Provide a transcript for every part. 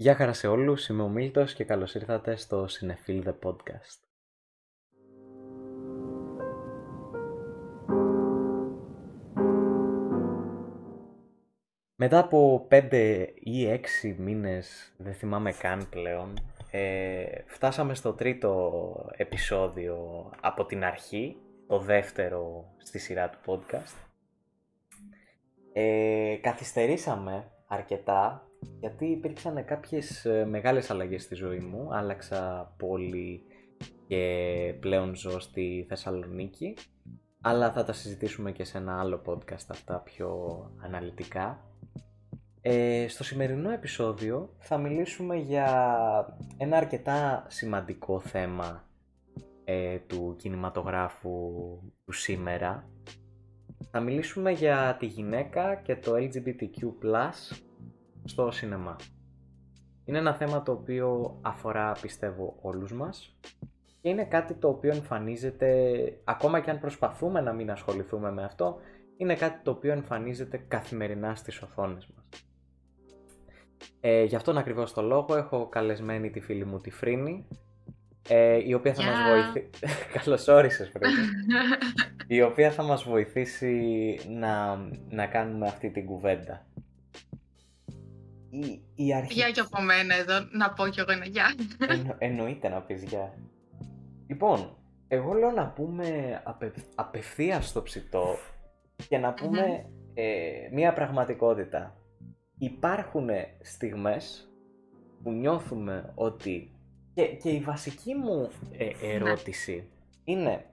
Γεια χαρά σε όλους, είμαι ο Μίλτος και καλώς ήρθατε στο Cinefil The Podcast. Μετά από 5 ή 6 μήνες, δεν θυμάμαι καν πλέον, ε, φτάσαμε στο τρίτο επεισόδιο από την αρχή, το δεύτερο στη σειρά του podcast. Ε, καθυστερήσαμε αρκετά γιατί υπήρξαν κάποιες ε, μεγάλες αλλαγές στη ζωή μου. Άλλαξα πόλη και πλέον ζω στη Θεσσαλονίκη. Αλλά θα τα συζητήσουμε και σε ένα άλλο podcast αυτά πιο αναλυτικά. Ε, στο σημερινό επεισόδιο θα μιλήσουμε για ένα αρκετά σημαντικό θέμα ε, του κινηματογράφου του σήμερα. Θα μιλήσουμε για τη γυναίκα και το LGBTQ+, στο σινεμά. Είναι ένα θέμα το οποίο αφορά πιστεύω όλους μας και είναι κάτι το οποίο εμφανίζεται, ακόμα και αν προσπαθούμε να μην ασχοληθούμε με αυτό, είναι κάτι το οποίο εμφανίζεται καθημερινά στις οθόνες μας. Ε, γι' αυτόν ακριβώς το λόγο έχω καλεσμένη τη φίλη μου τη Φρίνη, ε, η οποία θα μας βοηθήσει... Καλώς όρισες Φρίνη. η οποία θα μας βοηθήσει να, να κάνουμε αυτή την κουβέντα η, η αρχή... Γεια και από μένα εδώ, να πω κι εγώ ένα γεια. Εννο, εννοείται να πεις γεια. Λοιπόν, εγώ λέω να πούμε απε, απευθείας στο ψητό και να πουμε ε, μία πραγματικότητα. Υπάρχουν στιγμές που νιώθουμε ότι... Και, και η βασική μου ε, ερώτηση είναι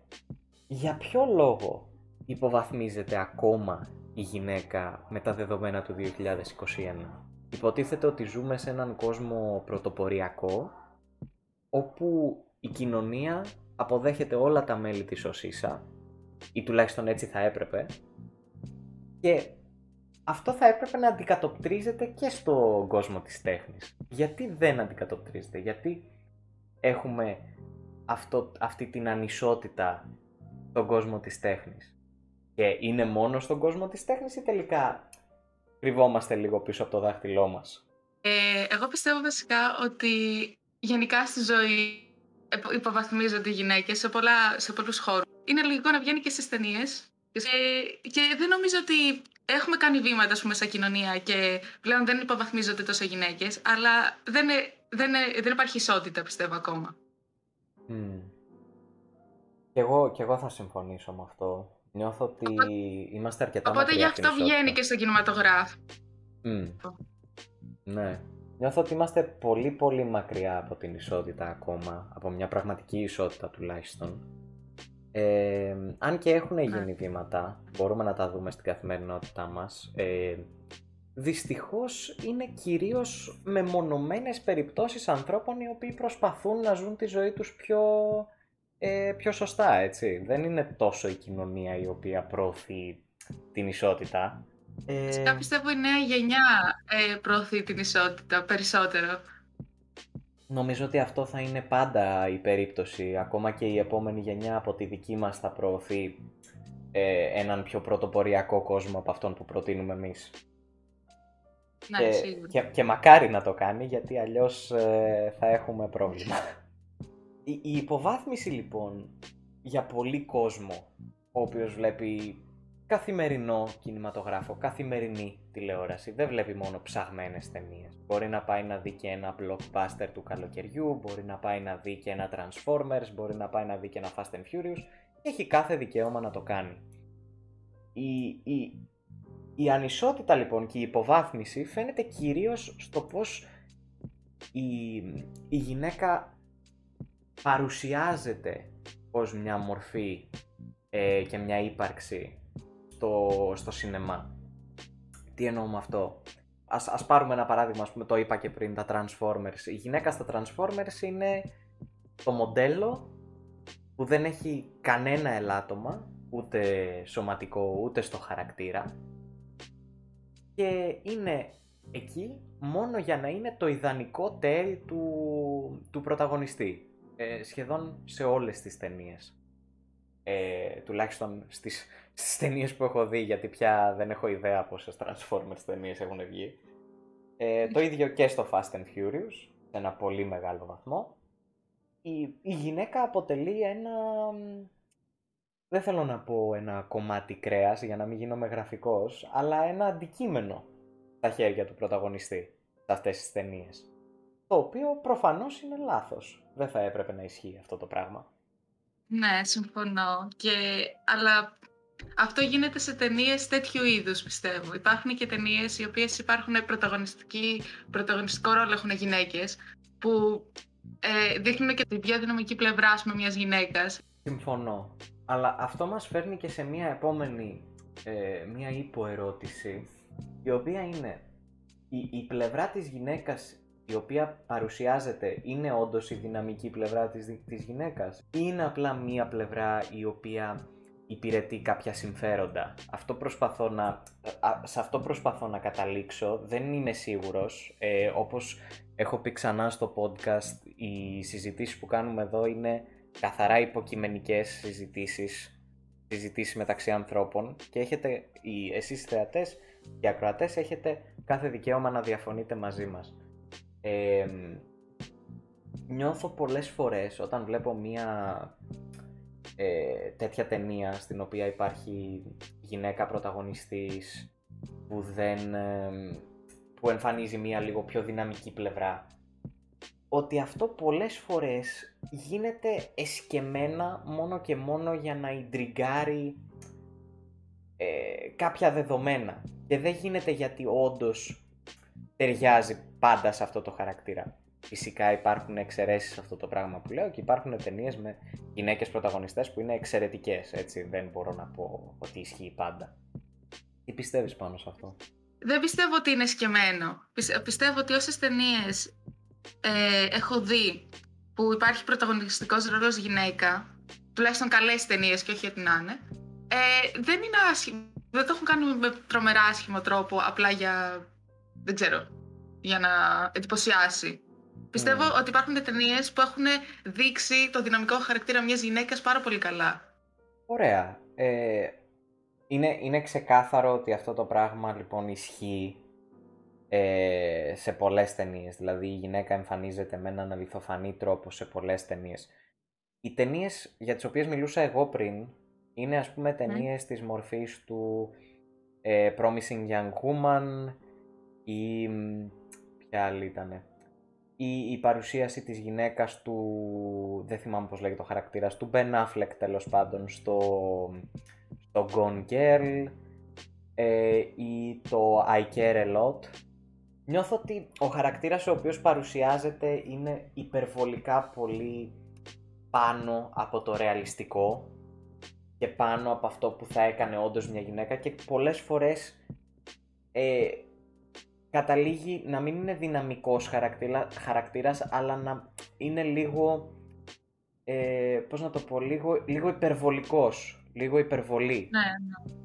για ποιο λόγο υποβαθμίζεται ακόμα η γυναίκα με τα δεδομένα του 2021. Υποτίθεται ότι ζούμε σε έναν κόσμο πρωτοποριακό όπου η κοινωνία αποδέχεται όλα τα μέλη της ως ίσα ή τουλάχιστον έτσι θα έπρεπε και αυτό θα έπρεπε να αντικατοπτρίζεται και στον κόσμο της τέχνης. Γιατί δεν αντικατοπτρίζεται, γιατί έχουμε αυτό, αυτή την ανισότητα στον κόσμο της τέχνης. Και είναι μόνο στον κόσμο της τέχνης ή τελικά κρυβόμαστε λίγο πίσω από το δάχτυλό μας. Ε, εγώ πιστεύω βασικά ότι γενικά στη ζωή υποβαθμίζονται οι γυναίκες σε, πολλά, σε πολλούς χώρους. Είναι λογικό να βγαίνει και στις ταινίες. Και, και δεν νομίζω ότι έχουμε κάνει βήματα πούμε, σαν κοινωνία και πλέον δεν υποβαθμίζονται τόσο γυναίκες, αλλά δεν, δεν, δεν υπάρχει ισότητα πιστεύω ακόμα. Mm. Και εγώ, και εγώ θα συμφωνήσω με αυτό. Νιώθω ότι είμαστε αρκετά Οπότε γι' αυτό βγαίνει και στο κινηματογράφο. Ναι. Νιώθω ότι είμαστε πολύ πολύ μακριά από την ισότητα ακόμα, από μια πραγματική ισότητα τουλάχιστον. Ε, αν και έχουν γίνει ναι. βήματα, μπορούμε να τα δούμε στην καθημερινότητά μας, ε, δυστυχώς είναι κυρίως μεμονωμένες περιπτώσεις ανθρώπων οι οποίοι προσπαθούν να ζουν τη ζωή τους πιο ε, πιο σωστά, έτσι. Δεν είναι τόσο η κοινωνία η οποία προωθεί την ισότητα. Ε... πιστεύω η νέα γενιά ε, προωθεί την ισότητα περισσότερο. Νομίζω ότι αυτό θα είναι πάντα η περίπτωση. Ακόμα και η επόμενη γενιά από τη δική μας θα προωθεί ε, έναν πιο πρωτοποριακό κόσμο από αυτόν που προτείνουμε εμείς. Ναι, και, σίγουρα. Και, και μακάρι να το κάνει γιατί αλλιώς ε, θα έχουμε πρόβλημα. Η, υποβάθμιση λοιπόν για πολύ κόσμο, ο οποίος βλέπει καθημερινό κινηματογράφο, καθημερινή τηλεόραση, δεν βλέπει μόνο ψαγμένες ταινίες. Μπορεί να πάει να δει και ένα blockbuster του καλοκαιριού, μπορεί να πάει να δει και ένα Transformers, μπορεί να πάει να δει και ένα Fast and Furious και έχει κάθε δικαίωμα να το κάνει. Η, η, η ανισότητα λοιπόν και η υποβάθμιση φαίνεται κυρίως στο πως η, η γυναίκα παρουσιάζεται ως μια μορφή ε, και μια ύπαρξη στο, στο σινεμά. Τι εννοώ με αυτό; Ας, ας πάρουμε ένα παράδειγμα, ας πούμε, το είπα και πριν, τα Transformers. Η γυναίκα στα Transformers είναι το μοντέλο που δεν έχει κανένα ελάττωμα, ούτε σωματικό, ούτε στο χαρακτήρα και είναι εκεί μόνο για να είναι το ιδανικό τέρι του, του πρωταγωνιστή ε, σχεδόν σε όλες τις ταινίες. Ε, τουλάχιστον στις, στις ταινίες που έχω δει, γιατί πια δεν έχω ιδέα πόσες Transformers ταινίες έχουν βγει. Ε, το ίδιο και στο Fast and Furious, σε ένα πολύ μεγάλο βαθμό. Η, η γυναίκα αποτελεί ένα... Δεν θέλω να πω ένα κομμάτι κρέας για να μην γίνομαι γραφικός, αλλά ένα αντικείμενο στα χέρια του πρωταγωνιστή σε αυτές τις ταινίες. Το οποίο προφανώς είναι λάθος. Δεν θα έπρεπε να ισχύει αυτό το πράγμα. Ναι, συμφωνώ. Και... Αλλά αυτό γίνεται σε ταινίες τέτοιου είδους, πιστεύω. Υπάρχουν και ταινίες οι οποίες υπάρχουν πρωταγωνιστικό ρόλο, έχουν γυναίκες, που ε, δείχνουν και την πιο δυναμική πλευρά πούμε, μιας γυναίκας. Συμφωνώ. Αλλά αυτό μας φέρνει και σε μια επόμενη, ε, μια υποερώτηση, η οποία είναι η, η πλευρά της γυναίκας η οποία παρουσιάζεται είναι όντως η δυναμική πλευρά της, της γυναίκας ή είναι απλά μία πλευρά η οποία υπηρετεί κάποια συμφέροντα; Αυτό προσπαθώ να, σε αυτό προσπαθώ να καταλήξω, δεν είμαι σίγουρος. Ε, όπως έχω πει ξανά στο podcast, οι συζητήσεις που κάνουμε εδώ είναι καθαρά υποκειμενικές συζητήσεις, συζητήσεις μεταξύ ανθρώπων και έχετε, οι, εσείς θεατές και ακροατές έχετε κάθε δικαίωμα να διαφωνείτε μαζί μας. Ε, νιώθω πολλές φορές όταν βλέπω μία ε, τέτοια ταινία στην οποία υπάρχει γυναίκα πρωταγωνιστής που δεν που εμφανίζει μία λίγο πιο δυναμική πλευρά ότι αυτό πολλές φορές γίνεται εσκεμένα μόνο και μόνο για να ιντριγκάρει ε, κάποια δεδομένα. Και δεν γίνεται γιατί όντως ταιριάζει πάντα σε αυτό το χαρακτήρα. Φυσικά υπάρχουν εξαιρέσεις σε αυτό το πράγμα που λέω και υπάρχουν ταινίες με γυναίκες πρωταγωνιστές που είναι εξαιρετικές. Έτσι, δεν μπορώ να πω ότι ισχύει πάντα. Τι πιστεύεις πάνω σε αυτό; Δεν πιστεύω ότι είναι σκεμμένο. Πιστεύω ότι όσες ταινίες ε, έχω δει που υπάρχει πρωταγωνιστικός ρόλος γυναίκα, τουλάχιστον καλές ταινίες και όχι ότι να είναι, ε, δεν είναι άσχημο. Δεν το έχουν κάνει με τρομερά άσχημο τρόπο απλά για, δεν ξέρω, για να εντυπωσιάσει. Πιστεύω mm. ότι υπάρχουν ταινίες που έχουν δείξει το δυναμικό χαρακτήρα μιας γυναίκας πάρα πολύ καλά. Ωραία. Ε, είναι, είναι ξεκάθαρο ότι αυτό το πράγμα λοιπόν ισχύει ε, σε πολλές ταινίες. Δηλαδή η γυναίκα εμφανίζεται με έναν αληθοφανή τρόπο σε πολλές ταινίες. Οι ταινίες για τις οποίες μιλούσα εγώ πριν είναι ας πούμε ταινίες mm. της μορφής του ε, Promising Young Woman ή ποια άλλη ήτανε; Η, η παρουσίαση της γυναίκας του, δεν θυμάμαι πώς λέγεται ο χαρακτήρας, του Ben Affleck τέλος πάντων στο, στο Gone Girl ε, ή το I Care A Lot. Νιώθω ότι ο χαρακτήρας ο οποίος παρουσιάζεται είναι υπερβολικά πολύ πάνω από το ρεαλιστικό και πάνω από αυτό που θα έκανε όντως μια γυναίκα και πολλές φορές ε, καταλήγει να μην είναι δυναμικός χαρακτήρα, χαρακτήρας, αλλά να είναι λίγο, ε, πώς να το πω, λίγο, λίγο υπερβολικός, λίγο υπερβολή. Ναι, ναι.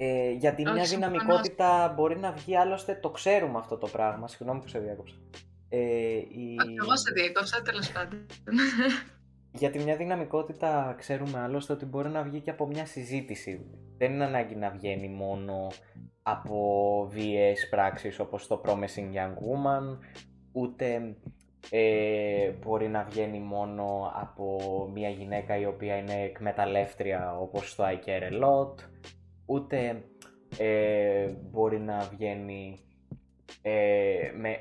Ε, γιατί μια δυναμικότητα μπορεί να βγει, άλλωστε το ξέρουμε αυτό το πράγμα. Συγγνώμη που σε διάκοψα. Ε, η... Εγώ σε διάκοψα, τέλος πάντων. Γιατί μια δυναμικότητα ξέρουμε άλλωστε ότι μπορεί να βγει και από μια συζήτηση. Δεν είναι ανάγκη να βγαίνει μόνο από βίαιες πράξεις όπως το Promising Young Woman, ούτε ε, μπορεί να βγαίνει μόνο από μια γυναίκα η οποία είναι εκμεταλλεύτρια όπως το I Care A Lot, ούτε ε, μπορεί να βγαίνει ε, με,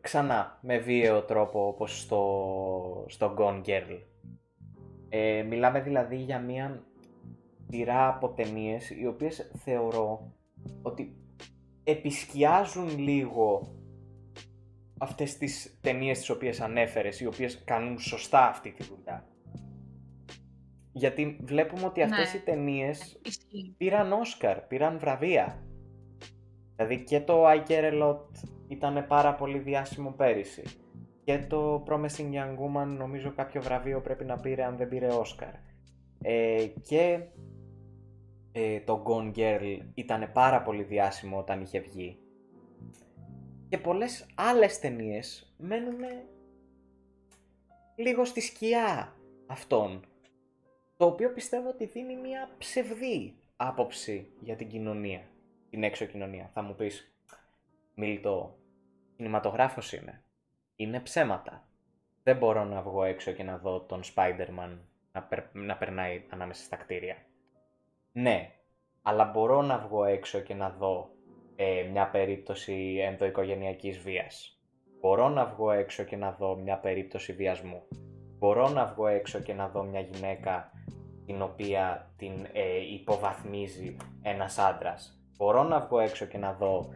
ξανά με βίαιο τρόπο όπως στο, στο Gone Girl. Ε, μιλάμε δηλαδή για μια σειρά από ταινίες οι οποίες θεωρώ ότι επισκιάζουν λίγο αυτές τις ταινίες τις οποίες ανέφερες, οι οποίες κάνουν σωστά αυτή τη δουλειά. Γιατί βλέπουμε ότι αυτές ναι. οι ταινίες πήραν Όσκαρ, πήραν βραβεία. Δηλαδή και το I Care A Lot ήταν πάρα πολύ διάσημο πέρυσι. Και το Promising Young Woman νομίζω κάποιο βραβείο πρέπει να πήρε αν δεν πήρε Όσκαρ. Ε, και ε, το Gone Girl ήταν πάρα πολύ διάσημο όταν είχε βγει. Και πολλές άλλες ταινίες μένουν λίγο στη σκιά αυτών. Το οποίο πιστεύω ότι δίνει μια ψευδή άποψη για την κοινωνία, την έξω κοινωνία. Θα μου πεις, Μιλτό, κινηματογράφος είναι. Είναι ψέματα. Δεν μπορώ να βγω έξω και να δω τον Spider-Man να, να περνάει ανάμεσα στα κτίρια. Ναι, αλλά μπορώ να βγω έξω και να δω ε, μια περίπτωση ενδοοικογενειακής βίας. Μπορώ να βγω έξω και να δω μια περίπτωση βιασμού. Μπορώ να βγω έξω και να δω μια γυναίκα την οποία την ε, υποβαθμίζει ένας άντρας. Μπορώ να βγω έξω και να δω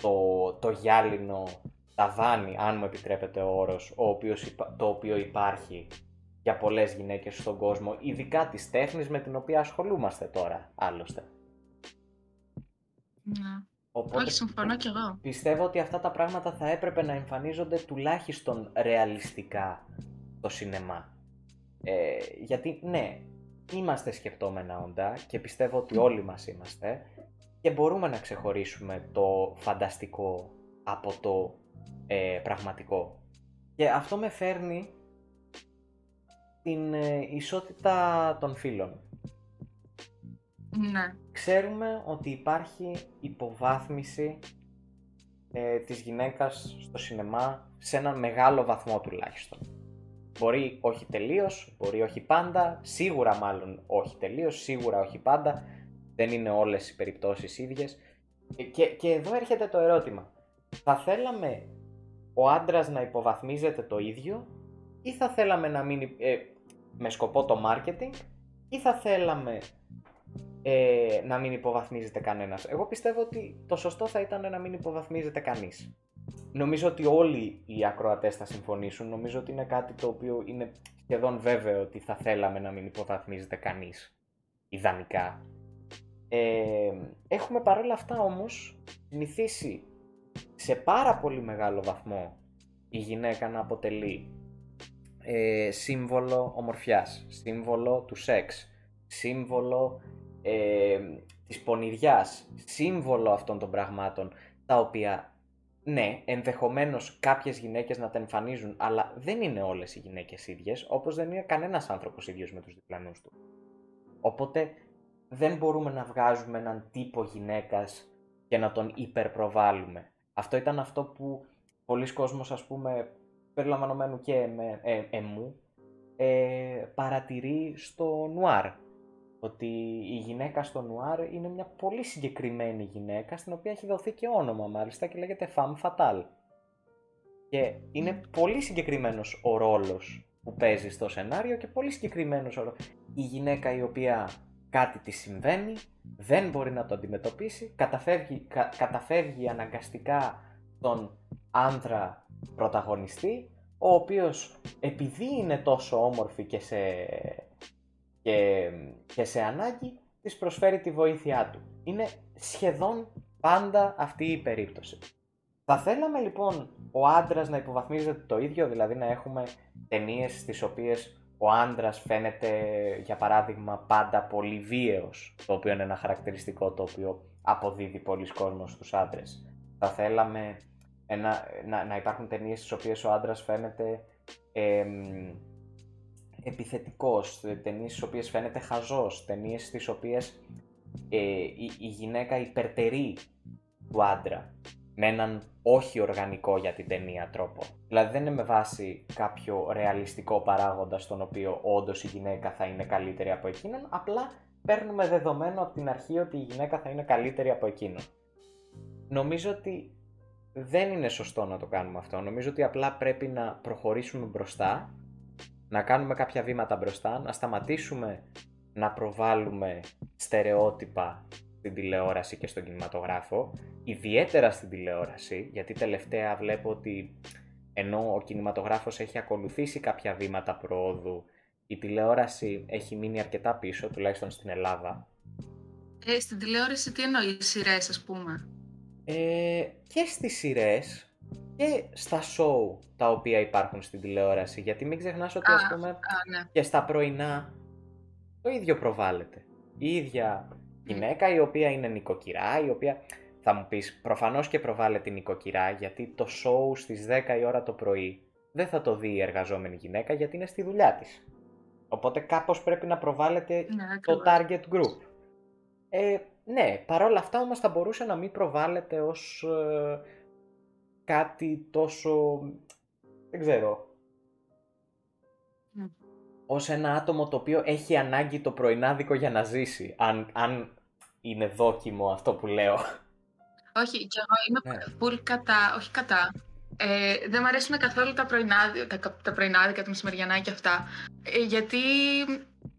το, το γυάλινο ταβάνι, αν μου επιτρέπετε ο όρος, ο οποίος, το οποίο υπάρχει για πολλές γυναίκες στον κόσμο, ειδικά της τέχνης με την οποία ασχολούμαστε τώρα, άλλωστε. Ναι. Οπότε, Όχι, συμφωνώ κι εγώ. Πιστεύω ότι αυτά τα πράγματα θα έπρεπε να εμφανίζονται τουλάχιστον ρεαλιστικά στο σινεμά. Ε, γιατί, ναι, είμαστε σκεπτόμενα όντα και πιστεύω ότι όλοι μας είμαστε και μπορούμε να ξεχωρίσουμε το φανταστικό από το ε, πραγματικό. Και αυτό με φέρνει την ε, ισότητα των φίλων. Ναι. Ξέρουμε ότι υπάρχει υποβάθμιση ε, της γυναίκας στο σινεμά σε έναν μεγάλο βαθμό τουλάχιστον. Μπορεί όχι τελείως, μπορεί όχι πάντα, σίγουρα μάλλον όχι τελείως, σίγουρα όχι πάντα, δεν είναι όλες οι περιπτώσεις ίδιες. Ε, και, και εδώ έρχεται το ερώτημα. Θα θέλαμε ο άντρας να υποβαθμίζεται το ίδιο ή θα θέλαμε να μείνει ε, με σκοπό το marketing ή θα θέλαμε ε, να μην υποβαθμίζεται κανένας. Εγώ πιστεύω ότι το σωστό θα ήταν να μην υποβαθμίζεται κανείς. Νομίζω ότι όλοι οι ακροατές θα συμφωνήσουν. Νομίζω ότι είναι κάτι το οποίο είναι σχεδόν βέβαιο ότι θα θέλαμε να μην υποβαθμίζεται κανείς. Ιδανικά. Ε, έχουμε παρόλα αυτά όμως συνηθίσει σε πάρα πολύ μεγάλο βαθμό η γυναίκα να αποτελεί ε, σύμβολο ομορφιάς, σύμβολο του σεξ, σύμβολο ε, της πονηριάς, σύμβολο αυτών των πραγμάτων, τα οποία ναι, ενδεχομένως κάποιες γυναίκες να τα εμφανίζουν, αλλά δεν είναι όλες οι γυναίκες ίδιες, όπως δεν είναι κανένας άνθρωπος ίδιος με τους διπλανούς του. Οπότε δεν μπορούμε να βγάζουμε έναν τύπο γυναίκας και να τον υπερπροβάλλουμε. Αυτό ήταν αυτό που πολλοί κόσμος, ας πούμε, περιλαμβανομένου και με, ε, εμού, ε, παρατηρεί στο νουάρ ότι η γυναίκα στο νουάρ είναι μια πολύ συγκεκριμένη γυναίκα στην οποία έχει δοθεί και όνομα μάλιστα και λέγεται femme fatale. Και είναι πολύ συγκεκριμένος ο ρόλος που παίζει στο σενάριο και πολύ συγκεκριμένος ο Η γυναίκα η οποία κάτι τη συμβαίνει, δεν μπορεί να το αντιμετωπίσει, καταφεύγει, καταφεύγει αναγκαστικά τον άντρα πρωταγωνιστή, ο οποίος επειδή είναι τόσο όμορφη και σε και, και σε ανάγκη της προσφέρει τη βοήθειά του. Είναι σχεδόν πάντα αυτή η περίπτωση. Θα θέλαμε λοιπόν ο άντρας να υποβαθμίζεται το ίδιο, δηλαδή να έχουμε ταινίες στις οποίες ο άντρας φαίνεται για παράδειγμα πάντα πολύ βίαιος, το οποίο είναι ένα χαρακτηριστικό το οποίο αποδίδει πολλοί κόσμος στους άντρες. Θα θέλαμε ένα, να, να υπάρχουν ταινίες στις οποίες ο άντρας φαίνεται επιθετικός, ταινίες στις οποίες φαίνεται χαζός, ταινίες στις οποίες ε, η, η γυναίκα υπερτερεί του άντρα με έναν όχι οργανικό για την ταινία τρόπο. Δηλαδή δεν είναι με βάση κάποιο ρεαλιστικό παράγοντα στον οποίο όντως η γυναίκα θα είναι καλύτερη από εκείνον, απλά παίρνουμε δεδομένο από την αρχή ότι η γυναίκα θα είναι καλύτερη από εκείνον. Νομίζω ότι δεν είναι σωστό να το κάνουμε αυτό. Νομίζω ότι απλά πρέπει να προχωρήσουμε μπροστά να κάνουμε κάποια βήματα μπροστά, να σταματήσουμε να προβάλλουμε στερεότυπα στην τηλεόραση και στον κινηματογράφο, ιδιαίτερα στην τηλεόραση, γιατί τελευταία βλέπω ότι ενώ ο κινηματογράφος έχει ακολουθήσει κάποια βήματα προόδου, η τηλεόραση έχει μείνει αρκετά πίσω, τουλάχιστον στην Ελλάδα. Ε, στην τηλεόραση τι εννοείς, σειρές ας πούμε; Ε, και στις σειρές, και στα show τα οποία υπάρχουν στην τηλεόραση. Γιατί μην ξεχνάς ότι ας πούμε ναι. και στα πρωινά το ίδιο προβάλλεται. Η ίδια γυναίκα η οποία είναι νοικοκυρά, η οποία θα μου πεις προφανώς και προβάλλεται νοικοκυρά γιατί το show στις 10 η ώρα το πρωί δεν θα το δει η εργαζόμενη γυναίκα γιατί είναι στη δουλειά της. Οπότε κάπως πρέπει να προβάλλεται ναι, το target group. Ε, ναι, παρόλα αυτά όμως θα μπορούσε να μην προβάλλεται ως ε, κάτι τόσο, δεν ξέρω, Mm. ως ένα άτομο το οποίο έχει ανάγκη το πρωινάδικο για να ζήσει, αν, αν είναι δόκιμο αυτό που λέω. Όχι, και εγώ είμαι Ναι. full κατά, όχι κατά. Ε, δεν μου αρέσουν καθόλου τα πρωινάδικα, τα, τα πρωινάδικα, τα μεσημεριανά και αυτά. Ε, γιατί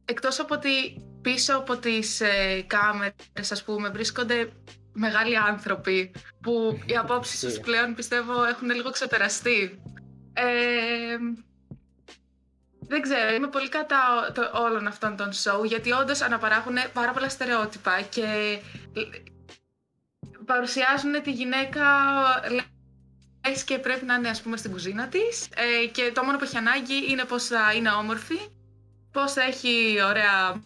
εκτός από ότι πίσω από τις ε, κάμερες, ας πούμε, βρίσκονται μεγάλοι άνθρωποι που οι απόψεις τους Ισχύει. πλέον πιστεύω έχουν λίγο ξεπεραστεί. Ε, δεν ξέρω, είμαι πολύ κατά ο- το, όλων αυτών των show γιατί όντως αναπαράγουν πάρα πολλά στερεότυπα και παρουσιάζουν τη γυναίκα λες και πρέπει να είναι ας πούμε στην κουζίνα της ε, και το μόνο που έχει ανάγκη είναι πως θα είναι όμορφη, πως θα έχει ωραία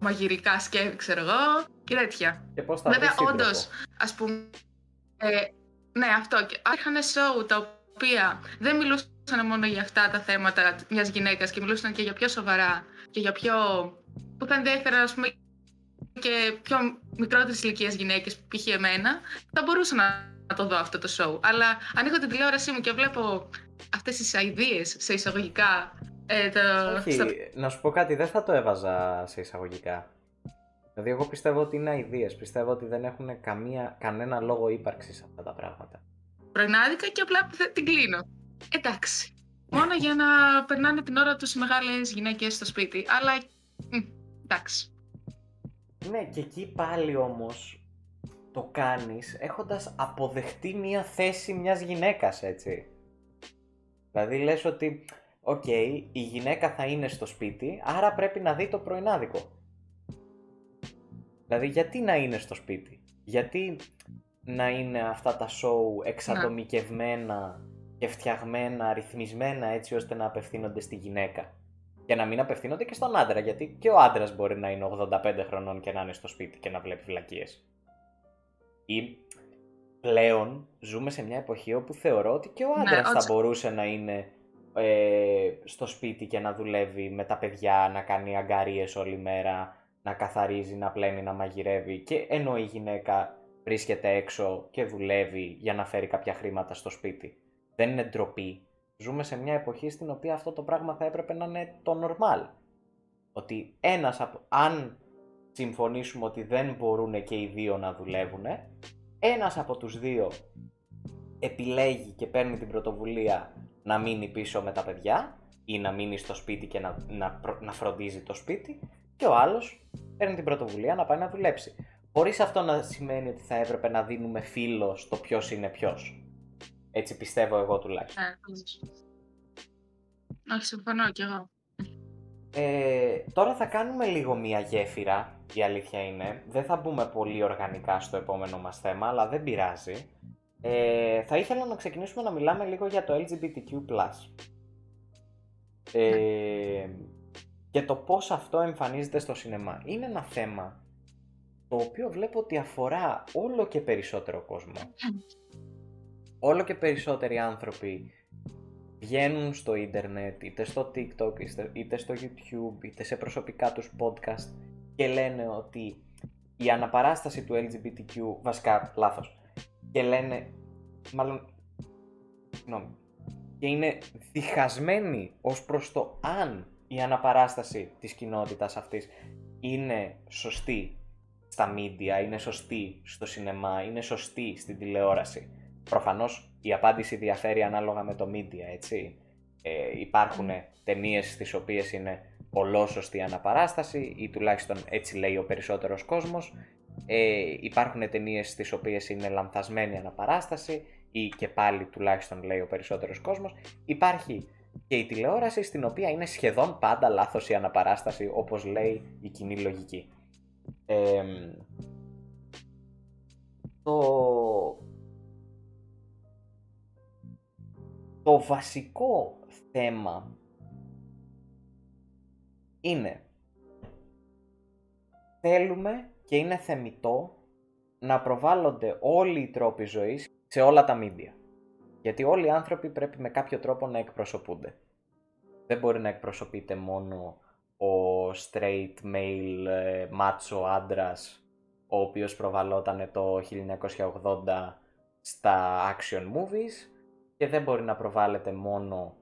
μαγειρικά σκεύη ξέρω εγώ και τέτοια. Και πώς θα Βέβαια, βρεις σύντροφο. όντως, ας πούμε, ε, ναι αυτό, και είχαν show τα οποία δεν μιλούσαν μόνο για αυτά τα θέματα μιας γυναίκας και μιλούσαν και για πιο σοβαρά και για πιο, που θα ενδιαφέραν ας πούμε και πιο μικρότερες ηλικίες γυναίκες, π.χ. εμένα, θα μπορούσα να, να το δω αυτό το show. Αλλά ανοίγω την τηλεόρασή μου και βλέπω αυτές τις αηδίες σε εισαγωγικά ε, το, Όχι, στα- να σου πω κάτι, δεν θα το έβαζα σε εισαγωγικά. Δηλαδή, εγώ πιστεύω ότι είναι αηδίες. Πιστεύω ότι δεν έχουν καμία, κανένα λόγο ύπαρξης αυτά τα πράγματα. πρωινάδικα και απλά θε- την κλείνω. Εντάξει. Μόνο για να περνάνε την ώρα τους οι μεγάλες γυναίκες στο σπίτι. Αλλά, μ, εντάξει. Ναι, και εκεί πάλι όμως το κάνεις έχοντας αποδεχτεί μία θέση μιας γυναίκας, έτσι. Δηλαδή λες ότι, οκ, η γυναίκα θα είναι στο σπίτι, άρα πρέπει να δει το πρωινάδικο. Δηλαδή γιατί να είναι στο σπίτι, γιατί να είναι αυτά τα show εξατομικευμένα και φτιαγμένα, ρυθμισμένα έτσι ώστε να απευθύνονται στη γυναίκα. Και να μην απευθύνονται και στον άντρα, γιατί και ο άντρας μπορεί να είναι 85 χρονών και να είναι στο σπίτι και να βλέπει βλακίες. Ή πλέον ζούμε σε μια εποχή όπου θεωρώ ότι και ο Ναι, άντρας θα όντως. μπορούσε να είναι ε, στο σπίτι και να δουλεύει με τα παιδιά, να κάνει αγκαρίες όλη μέρα, να καθαρίζει, να πλένει, να μαγειρεύει και ενώ η γυναίκα βρίσκεται έξω και δουλεύει για να φέρει κάποια χρήματα στο σπίτι. Δεν είναι ντροπή. Ζούμε σε μια εποχή στην οποία αυτό το πράγμα θα έπρεπε να είναι το normal. Ότι ένας από... αν συμφωνήσουμε ότι δεν μπορούν και οι δύο να δουλεύουν, ένας από τους δύο επιλέγει και παίρνει την πρωτοβουλία να μείνει πίσω με τα παιδιά ή να μείνει στο σπίτι και να, να, προ- να φροντίζει το σπίτι και ο άλλος παίρνει την πρωτοβουλία να πάει να δουλέψει. Χωρίς αυτό να σημαίνει ότι θα έπρεπε να δίνουμε φίλο στο ποιος είναι ποιος. Έτσι πιστεύω εγώ τουλάχιστον. Ναι, όντως. Όχι, συμφωνώ κι εγώ. Ε, τώρα θα κάνουμε λίγο μία γέφυρα, η αλήθεια είναι. Δεν θα μπούμε πολύ οργανικά στο επόμενο μας θέμα, αλλά δεν πειράζει. Ε, θα ήθελα να ξεκινήσουμε να μιλάμε λίγο για το LGBTQ+. Ε, και το πώς αυτό εμφανίζεται στο σινεμά. Είναι ένα θέμα το οποίο βλέπω ότι αφορά όλο και περισσότερο κόσμο. Όλο και περισσότεροι άνθρωποι βγαίνουν στο ίντερνετ, είτε στο TikTok, είτε- είτε στο YouTube, είτε σε προσωπικά τους podcast και λένε ότι η αναπαράσταση του LGBTQ, βασικά λάθος, και λένε, μάλλον, συγγνώμη, και είναι διχασμένοι ως προς το αν η αναπαράσταση της κοινότητας αυτής είναι σωστή στα media, είναι σωστή στο σινεμά, είναι σωστή στην τηλεόραση. Προφανώς η απάντηση διαφέρει ανάλογα με το media, έτσι. Ε, υπάρχουν ταινίες στις οποίες είναι ολόσωστη αναπαράσταση ή τουλάχιστον έτσι λέει ο περισσότερος κόσμος. Ε, υπάρχουν ταινίες στις οποίες είναι λανθασμένη αναπαράσταση ή και πάλι τουλάχιστον λέει ο περισσότερος κόσμος. Υπάρχει και η τηλεόραση στην οποία είναι σχεδόν πάντα λάθος η αναπαράσταση όπως λέει η κοινή λογική. Εμ, το... το βασικό θέμα είναι θέλουμε και είναι θεμητό να προβάλλονται όλοι οι τρόποι ζωής σε όλα τα μίντια. Γιατί όλοι οι άνθρωποι πρέπει με κάποιο τρόπο να εκπροσωπούνται. Δεν μπορεί να εκπροσωπείται μόνο ο straight male ε, macho άντρας ο οποίος προβαλόταν το 1980 στα action movies και δεν μπορεί να προβάλλεται μόνο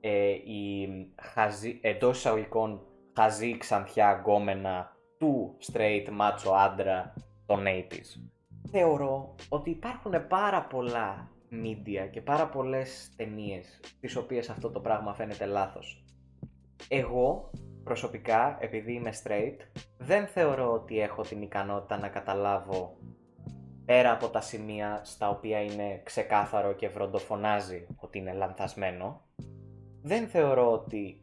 ε, η χαζή, εντός εισαγωγικών χαζή ξανθιά γκόμενα του straight macho άντρα των 80s. Θεωρώ ότι υπάρχουν πάρα πολλά media και πάρα πολλές ταινίες τις οποίες αυτό το πράγμα φαίνεται λάθος. Εγώ προσωπικά, επειδή είμαι straight, δεν θεωρώ ότι έχω την ικανότητα να καταλάβω πέρα από τα σημεία στα οποία είναι ξεκάθαρο και βροντοφωνάζει ότι είναι λανθασμένο, δεν θεωρώ ότι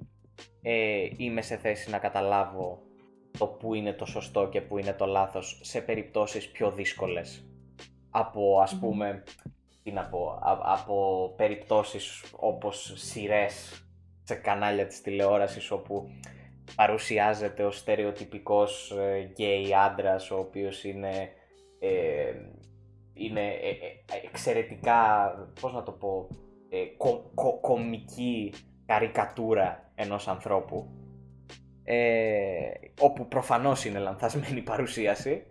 ε, είμαι σε θέση να καταλάβω το που είναι το σωστό και που είναι το λάθος σε περιπτώσεις πιο δύσκολες από ας πούμε τι να πω, από περιπτώσεις όπως σειρές σε κανάλια της τηλεόρασης όπου παρουσιάζεται ο στερεοτυπικός γκέι άντρας ο οποίος είναι, ε, είναι ε, ε, εξαιρετικά, πώς να το πω, ε, κομική καρικατούρα ενός ανθρώπου ε, όπου προφανώς είναι λανθασμένη η παρουσίαση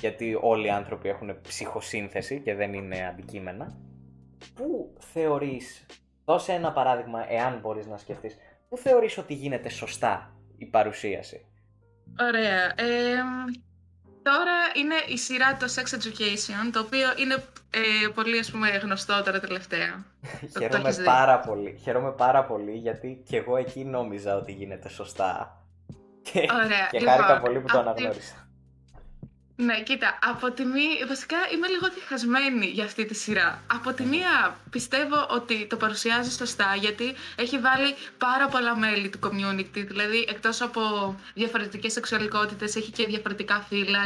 γιατί όλοι οι άνθρωποι έχουν ψυχοσύνθεση και δεν είναι αντικείμενα. Πού θεωρείς, δώσε ένα παράδειγμα εάν μπορείς να σκεφτείς, πού θεωρείς ότι γίνεται σωστά η παρουσίαση; Ωραία. Ε, τώρα είναι η σειρά το Sex Education, το οποίο είναι ε, πολύ ας πούμε γνωστό τώρα τελευταία. Χαίρομαι πάρα πολύ. Χαίρομαι πάρα πολύ γιατί και εγώ εκεί νόμιζα ότι γίνεται σωστά. Και, Ωραία. και λοιπόν, χάρηκα πολύ που το αναγνώρισα. Ναι, κοίτα, από τη μία, βασικά είμαι λίγο διχασμένη για αυτή τη σειρά. Από τη μία πιστεύω ότι το παρουσιάζει σωστά γιατί έχει βάλει πάρα πολλά μέλη του community, δηλαδή εκτός από διαφορετικές σεξουαλικότητες έχει και διαφορετικά φύλλα,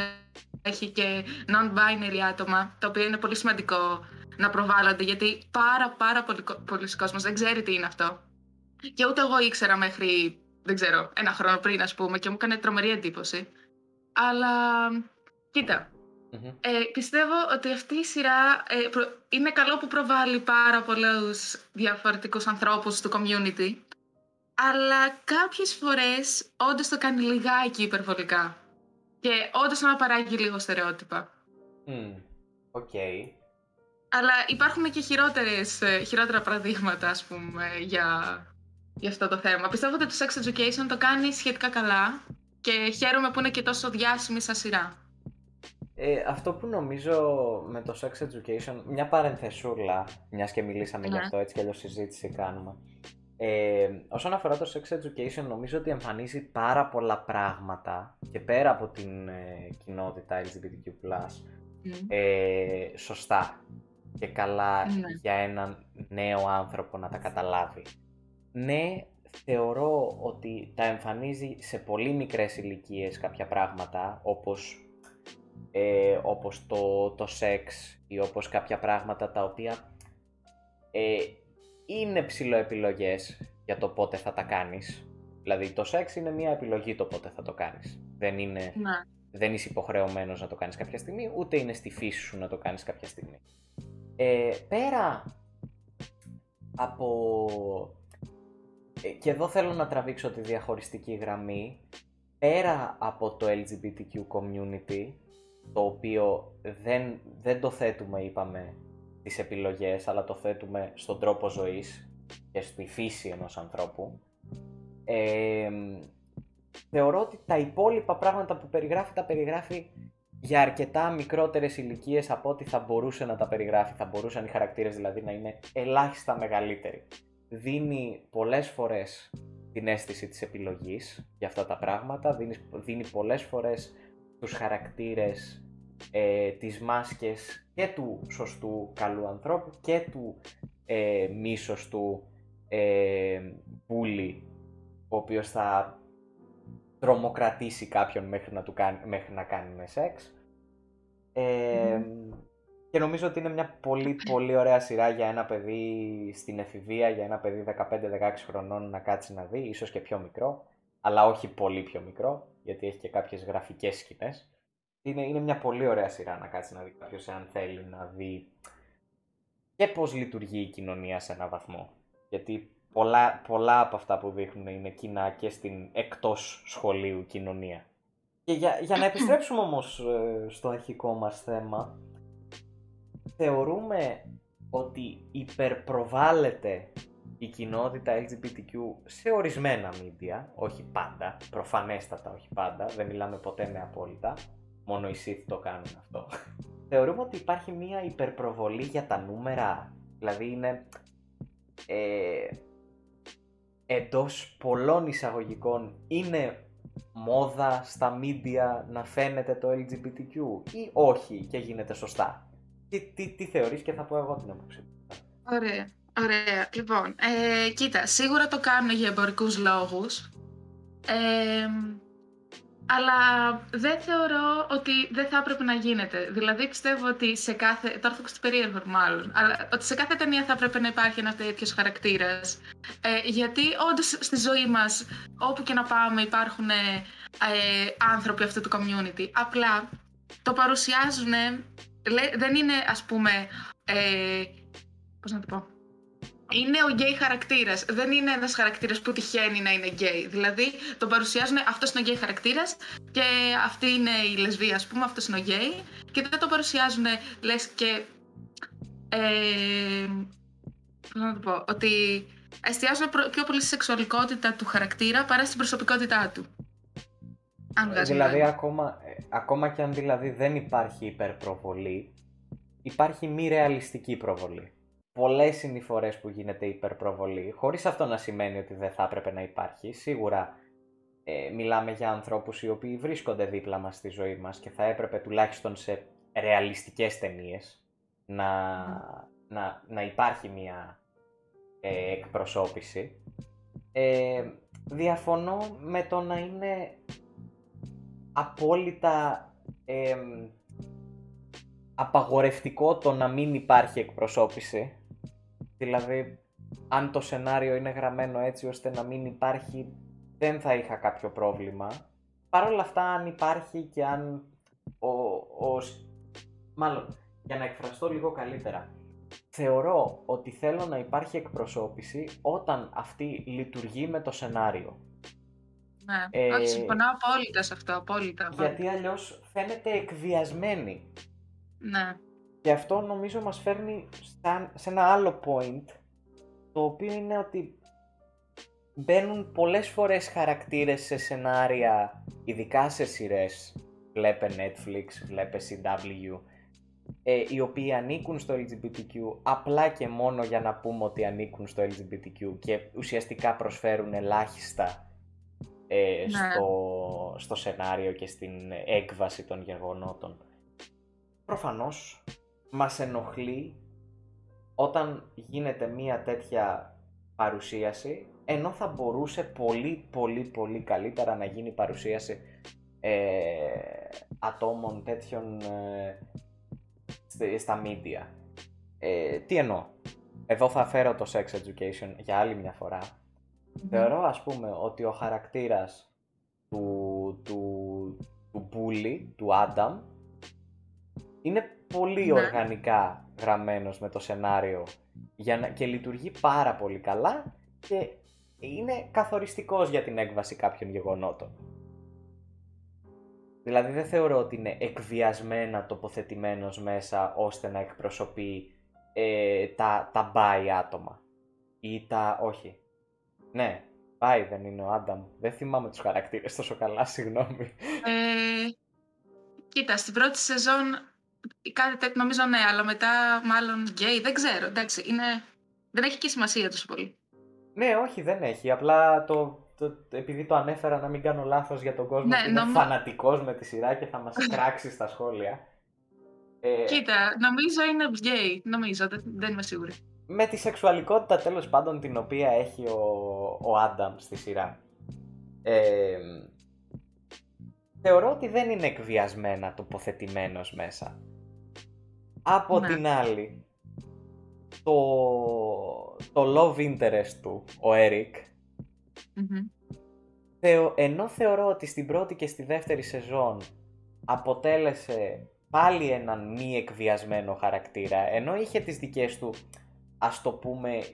έχει και non-binary άτομα, το οποίο είναι πολύ σημαντικό να προβάλλονται γιατί πάρα πάρα πολύ, πολλοί κόσμος δεν ξέρει τι είναι αυτό. Και ούτε εγώ ήξερα μέχρι, δεν ξέρω, ένα χρόνο πριν ας πούμε και μου έκανε τρομερή εντύπωση. Αλλά Κοίτα, ε, πιστεύω ότι αυτή η σειρά ε, είναι καλό που προβάλλει πάρα πολλούς διαφορετικούς ανθρώπους στο community, αλλά κάποιες φορές όντως το κάνει λιγάκι υπερβολικά και όντως να παράγει λίγο στερεότυπα. Οκ. Αλλά υπάρχουν και χειρότερες, ε, χειρότερα παραδείγματα, ας πούμε, για, για αυτό το θέμα. Πιστεύω ότι το Sex Education το κάνει σχετικά καλά και χαίρομαι που είναι και τόσο διάσημη σαν σειρά. Ε, αυτό που νομίζω με το sex education, μια παρενθεσούλα, μιας και μιλήσαμε γι' ναι. αυτό, έτσι κι αλλιώς συζήτηση κάνουμε. Ε, όσον αφορά το sex education, νομίζω ότι εμφανίζει πάρα πολλά πράγματα και πέρα από την ε, κοινότητα LGBTQ+, ε, σωστά και καλά ναι. για έναν νέο άνθρωπο να τα καταλάβει. Ναι, θεωρώ ότι τα εμφανίζει σε πολύ μικρές ηλικίες κάποια πράγματα, όπως ε, όπως το, το σεξ ή όπως κάποια πράγματα τα οποία ε, είναι ψηλοεπιλογές για το πότε θα τα κάνεις. Δηλαδή το σεξ είναι μια επιλογή το πότε θα το κάνεις. Δεν είναι, ναι. δεν είσαι υποχρεωμένος να το κάνεις κάποια στιγμή, ούτε είναι στη φύση σου να το κάνεις κάποια στιγμή. Ε, πέρα από... Ε, και εδώ θέλω να τραβήξω τη διαχωριστική γραμμή. Πέρα από το LGBTQ community, το οποίο δεν, δεν το θέτουμε, είπαμε, τις επιλογές, αλλά το θέτουμε στον τρόπο ζωής και στη φύση ενός ανθρώπου. Ε, θεωρώ ότι τα υπόλοιπα πράγματα που περιγράφει, τα περιγράφει για αρκετά μικρότερες ηλικίες από ό,τι θα μπορούσε να τα περιγράφει. Θα μπορούσαν οι χαρακτήρες δηλαδή να είναι ελάχιστα μεγαλύτεροι. Δίνει πολλές φορές την αίσθηση της επιλογής για αυτά τα πράγματα, δίνεις, δίνει πολλές φορές τους χαρακτήρες, ε, τις μάσκες και του σωστού καλού ανθρώπου και του ε, μη σωστού ε, πουλη, ο οποίος θα τρομοκρατήσει κάποιον μέχρι να, του κάνει, μέχρι να κάνει σεξ. Ε, Και νομίζω ότι είναι μια πολύ πολύ ωραία σειρά για ένα παιδί στην εφηβεία, για ένα παιδί 15-16 χρονών να κάτσει να δει, ίσως και πιο μικρό, αλλά όχι πολύ πιο μικρό, γιατί έχει και κάποιες γραφικές σκηνές είναι, είναι μια πολύ ωραία σειρά να κάτσει να δει κάποιος αν θέλει να δει και πώς λειτουργεί η κοινωνία σε έναν βαθμό. Γιατί πολλά, πολλά από αυτά που δείχνουν είναι κοινά και στην εκτός σχολείου κοινωνία. Και για, για να επιστρέψουμε όμως ε, στο αρχικό μας θέμα, θεωρούμε ότι υπερπροβάλλεται η κοινότητα LGBTQ σε ορισμένα media, όχι πάντα, προφανέστατα όχι πάντα, δεν μιλάμε ποτέ με απόλυτα, μόνο οι Sith το κάνουν αυτό. Θεωρούμε ότι υπάρχει μία υπερπροβολή για τα νούμερα, δηλαδή είναι ε, εντός πολλών εισαγωγικών είναι μόδα στα media να φαίνεται το LGBTQ ή όχι και γίνεται σωστά. Τι, τι, τι θεωρείς και θα πω εγώ την άποψη. Ωραία. Ωραία. Λοιπόν, ε, κοίτα, σίγουρα το κάνουν για εμπορικούς λόγους. Ε, αλλά δεν θεωρώ ότι δεν θα έπρεπε να γίνεται. Δηλαδή πιστεύω ότι σε κάθε. Το άρθρο περίεργο μάλλον. Αλλά ότι σε κάθε ταινία θα έπρεπε να υπάρχει ένας τέτοιος χαρακτήρας. Ε, γιατί όντως στη ζωή μας, όπου και να πάμε, υπάρχουν ε, άνθρωποι αυτού του community. Απλά το παρουσιάζουν. δεν είναι, ας πούμε. Ε, πώς να το πω είναι ο γκέι χαρακτήρας. Δεν είναι ένας χαρακτήρας που τυχαίνει να είναι γκέι. Δηλαδή τον παρουσιάζουν αυτός είναι ο γκέι χαρακτήρας και αυτή είναι η λεσβία, ας πούμε, αυτός είναι ο γκέι. Και δεν το παρουσιάζουν, λες και. Ε, να το πω, ότι εστιάζουν πιο πολύ στη σεξουαλικότητα του χαρακτήρα παρά στην προσωπικότητά του. Αν δηλαδή, ακόμα, ε, ακόμα και αν δηλαδή δεν υπάρχει υπερπροβολή, υπάρχει μη ρεαλιστική προβολή πολλές είναι οι φορέ που γίνεται υπερπροβολή, χωρίς αυτό να σημαίνει ότι δεν θα έπρεπε να υπάρχει. Σίγουρα ε, μιλάμε για ανθρώπους οι οποίοι βρίσκονται δίπλα μας στη ζωή μας και θα έπρεπε τουλάχιστον σε ρεαλιστικές ταινίες να, να, να υπάρχει μια ε, εκπροσώπηση. Ε, διαφωνώ με το να είναι απόλυτα ε, απαγορευτικό το να μην υπάρχει εκπροσώπηση Δηλαδή, αν το σενάριο είναι γραμμένο έτσι ώστε να μην υπάρχει, δεν θα είχα κάποιο πρόβλημα. Παρ' όλα αυτά, αν υπάρχει και αν ο, ο... Μάλλον, για να εκφραστώ λίγο καλύτερα. Θεωρώ ότι θέλω να υπάρχει εκπροσώπηση όταν αυτή λειτουργεί με το σενάριο. Ναι, ε, όχι, συμφωνώ απόλυτα σε αυτό, απόλυτα. Γιατί αλλιώς φαίνεται εκβιασμένη. Ναι. Και αυτό νομίζω μας φέρνει σε ένα άλλο point, το οποίο είναι ότι μπαίνουν πολλές φορές χαρακτήρες σε σενάρια, ειδικά σε σειρές, βλέπε Netflix, βλέπε CW, ε, οι οποίοι ανήκουν στο LGBTQ απλά και μόνο για να πούμε ότι ανήκουν στο LGBTQ και ουσιαστικά προσφέρουν ελάχιστα ε, ναι. στο, στο σενάριο και στην έκβαση των γεγονότων. Προφανώς μας ενοχλεί όταν γίνεται μία τέτοια παρουσίαση ενώ θα μπορούσε πολύ πολύ πολύ καλύτερα να γίνει παρουσίαση ε, ατόμων τέτοιων ε, στα media. Ε, τι εννοώ; Εδώ θα φέρω το sex education για άλλη μια φορά. Θεωρώ ας πούμε ότι ο χαρακτήρας του, του, του Bully, του Adam, είναι πολύ ναι. οργανικά γραμμένος με το σενάριο για να... και λειτουργεί πάρα πολύ καλά και είναι καθοριστικός για την έκβαση κάποιων γεγονότων. Δηλαδή δεν θεωρώ ότι είναι εκβιασμένα τοποθετημένος μέσα ώστε να εκπροσωπεί ε, τα, τα μπάι άτομα. Ή τα... όχι. Ναι, μπάι δεν είναι ο Άνταμ. Δεν θυμάμαι τους χαρακτήρες τόσο καλά, συγγνώμη. Ε, κοίτα, στην πρώτη σεζόν Κάτι τέτοιο νομίζω ναι, αλλά μετά μάλλον γκέι, δεν ξέρω. Εντάξει, είναι... δεν έχει και σημασία τόσο πολύ. Ναι, όχι, δεν έχει. Απλά το, το, επειδή το ανέφερα να μην κάνω λάθος για τον κόσμο ναι, που είναι νομ... φανατικός με τη σειρά και θα μας κράξει στα σχόλια. Ε... Κοίτα, νομίζω είναι γκέι. Νομίζω, δεν, δεν είμαι σίγουρη. Με τη σεξουαλικότητα τέλος πάντων την οποία έχει ο, ο Άνταμ στη σειρά. Ε, θεωρώ ότι δεν είναι εκβιασμένα τοποθετημένος μέσα. Από ναι. την άλλη, το, το love interest του, ο ερικ ενώ θεωρώ ότι στην πρώτη και στη δεύτερη σεζόν αποτέλεσε πάλι έναν μη εκβιασμένο χαρακτήρα, ενώ είχε τις δικές του, ας το πούμε,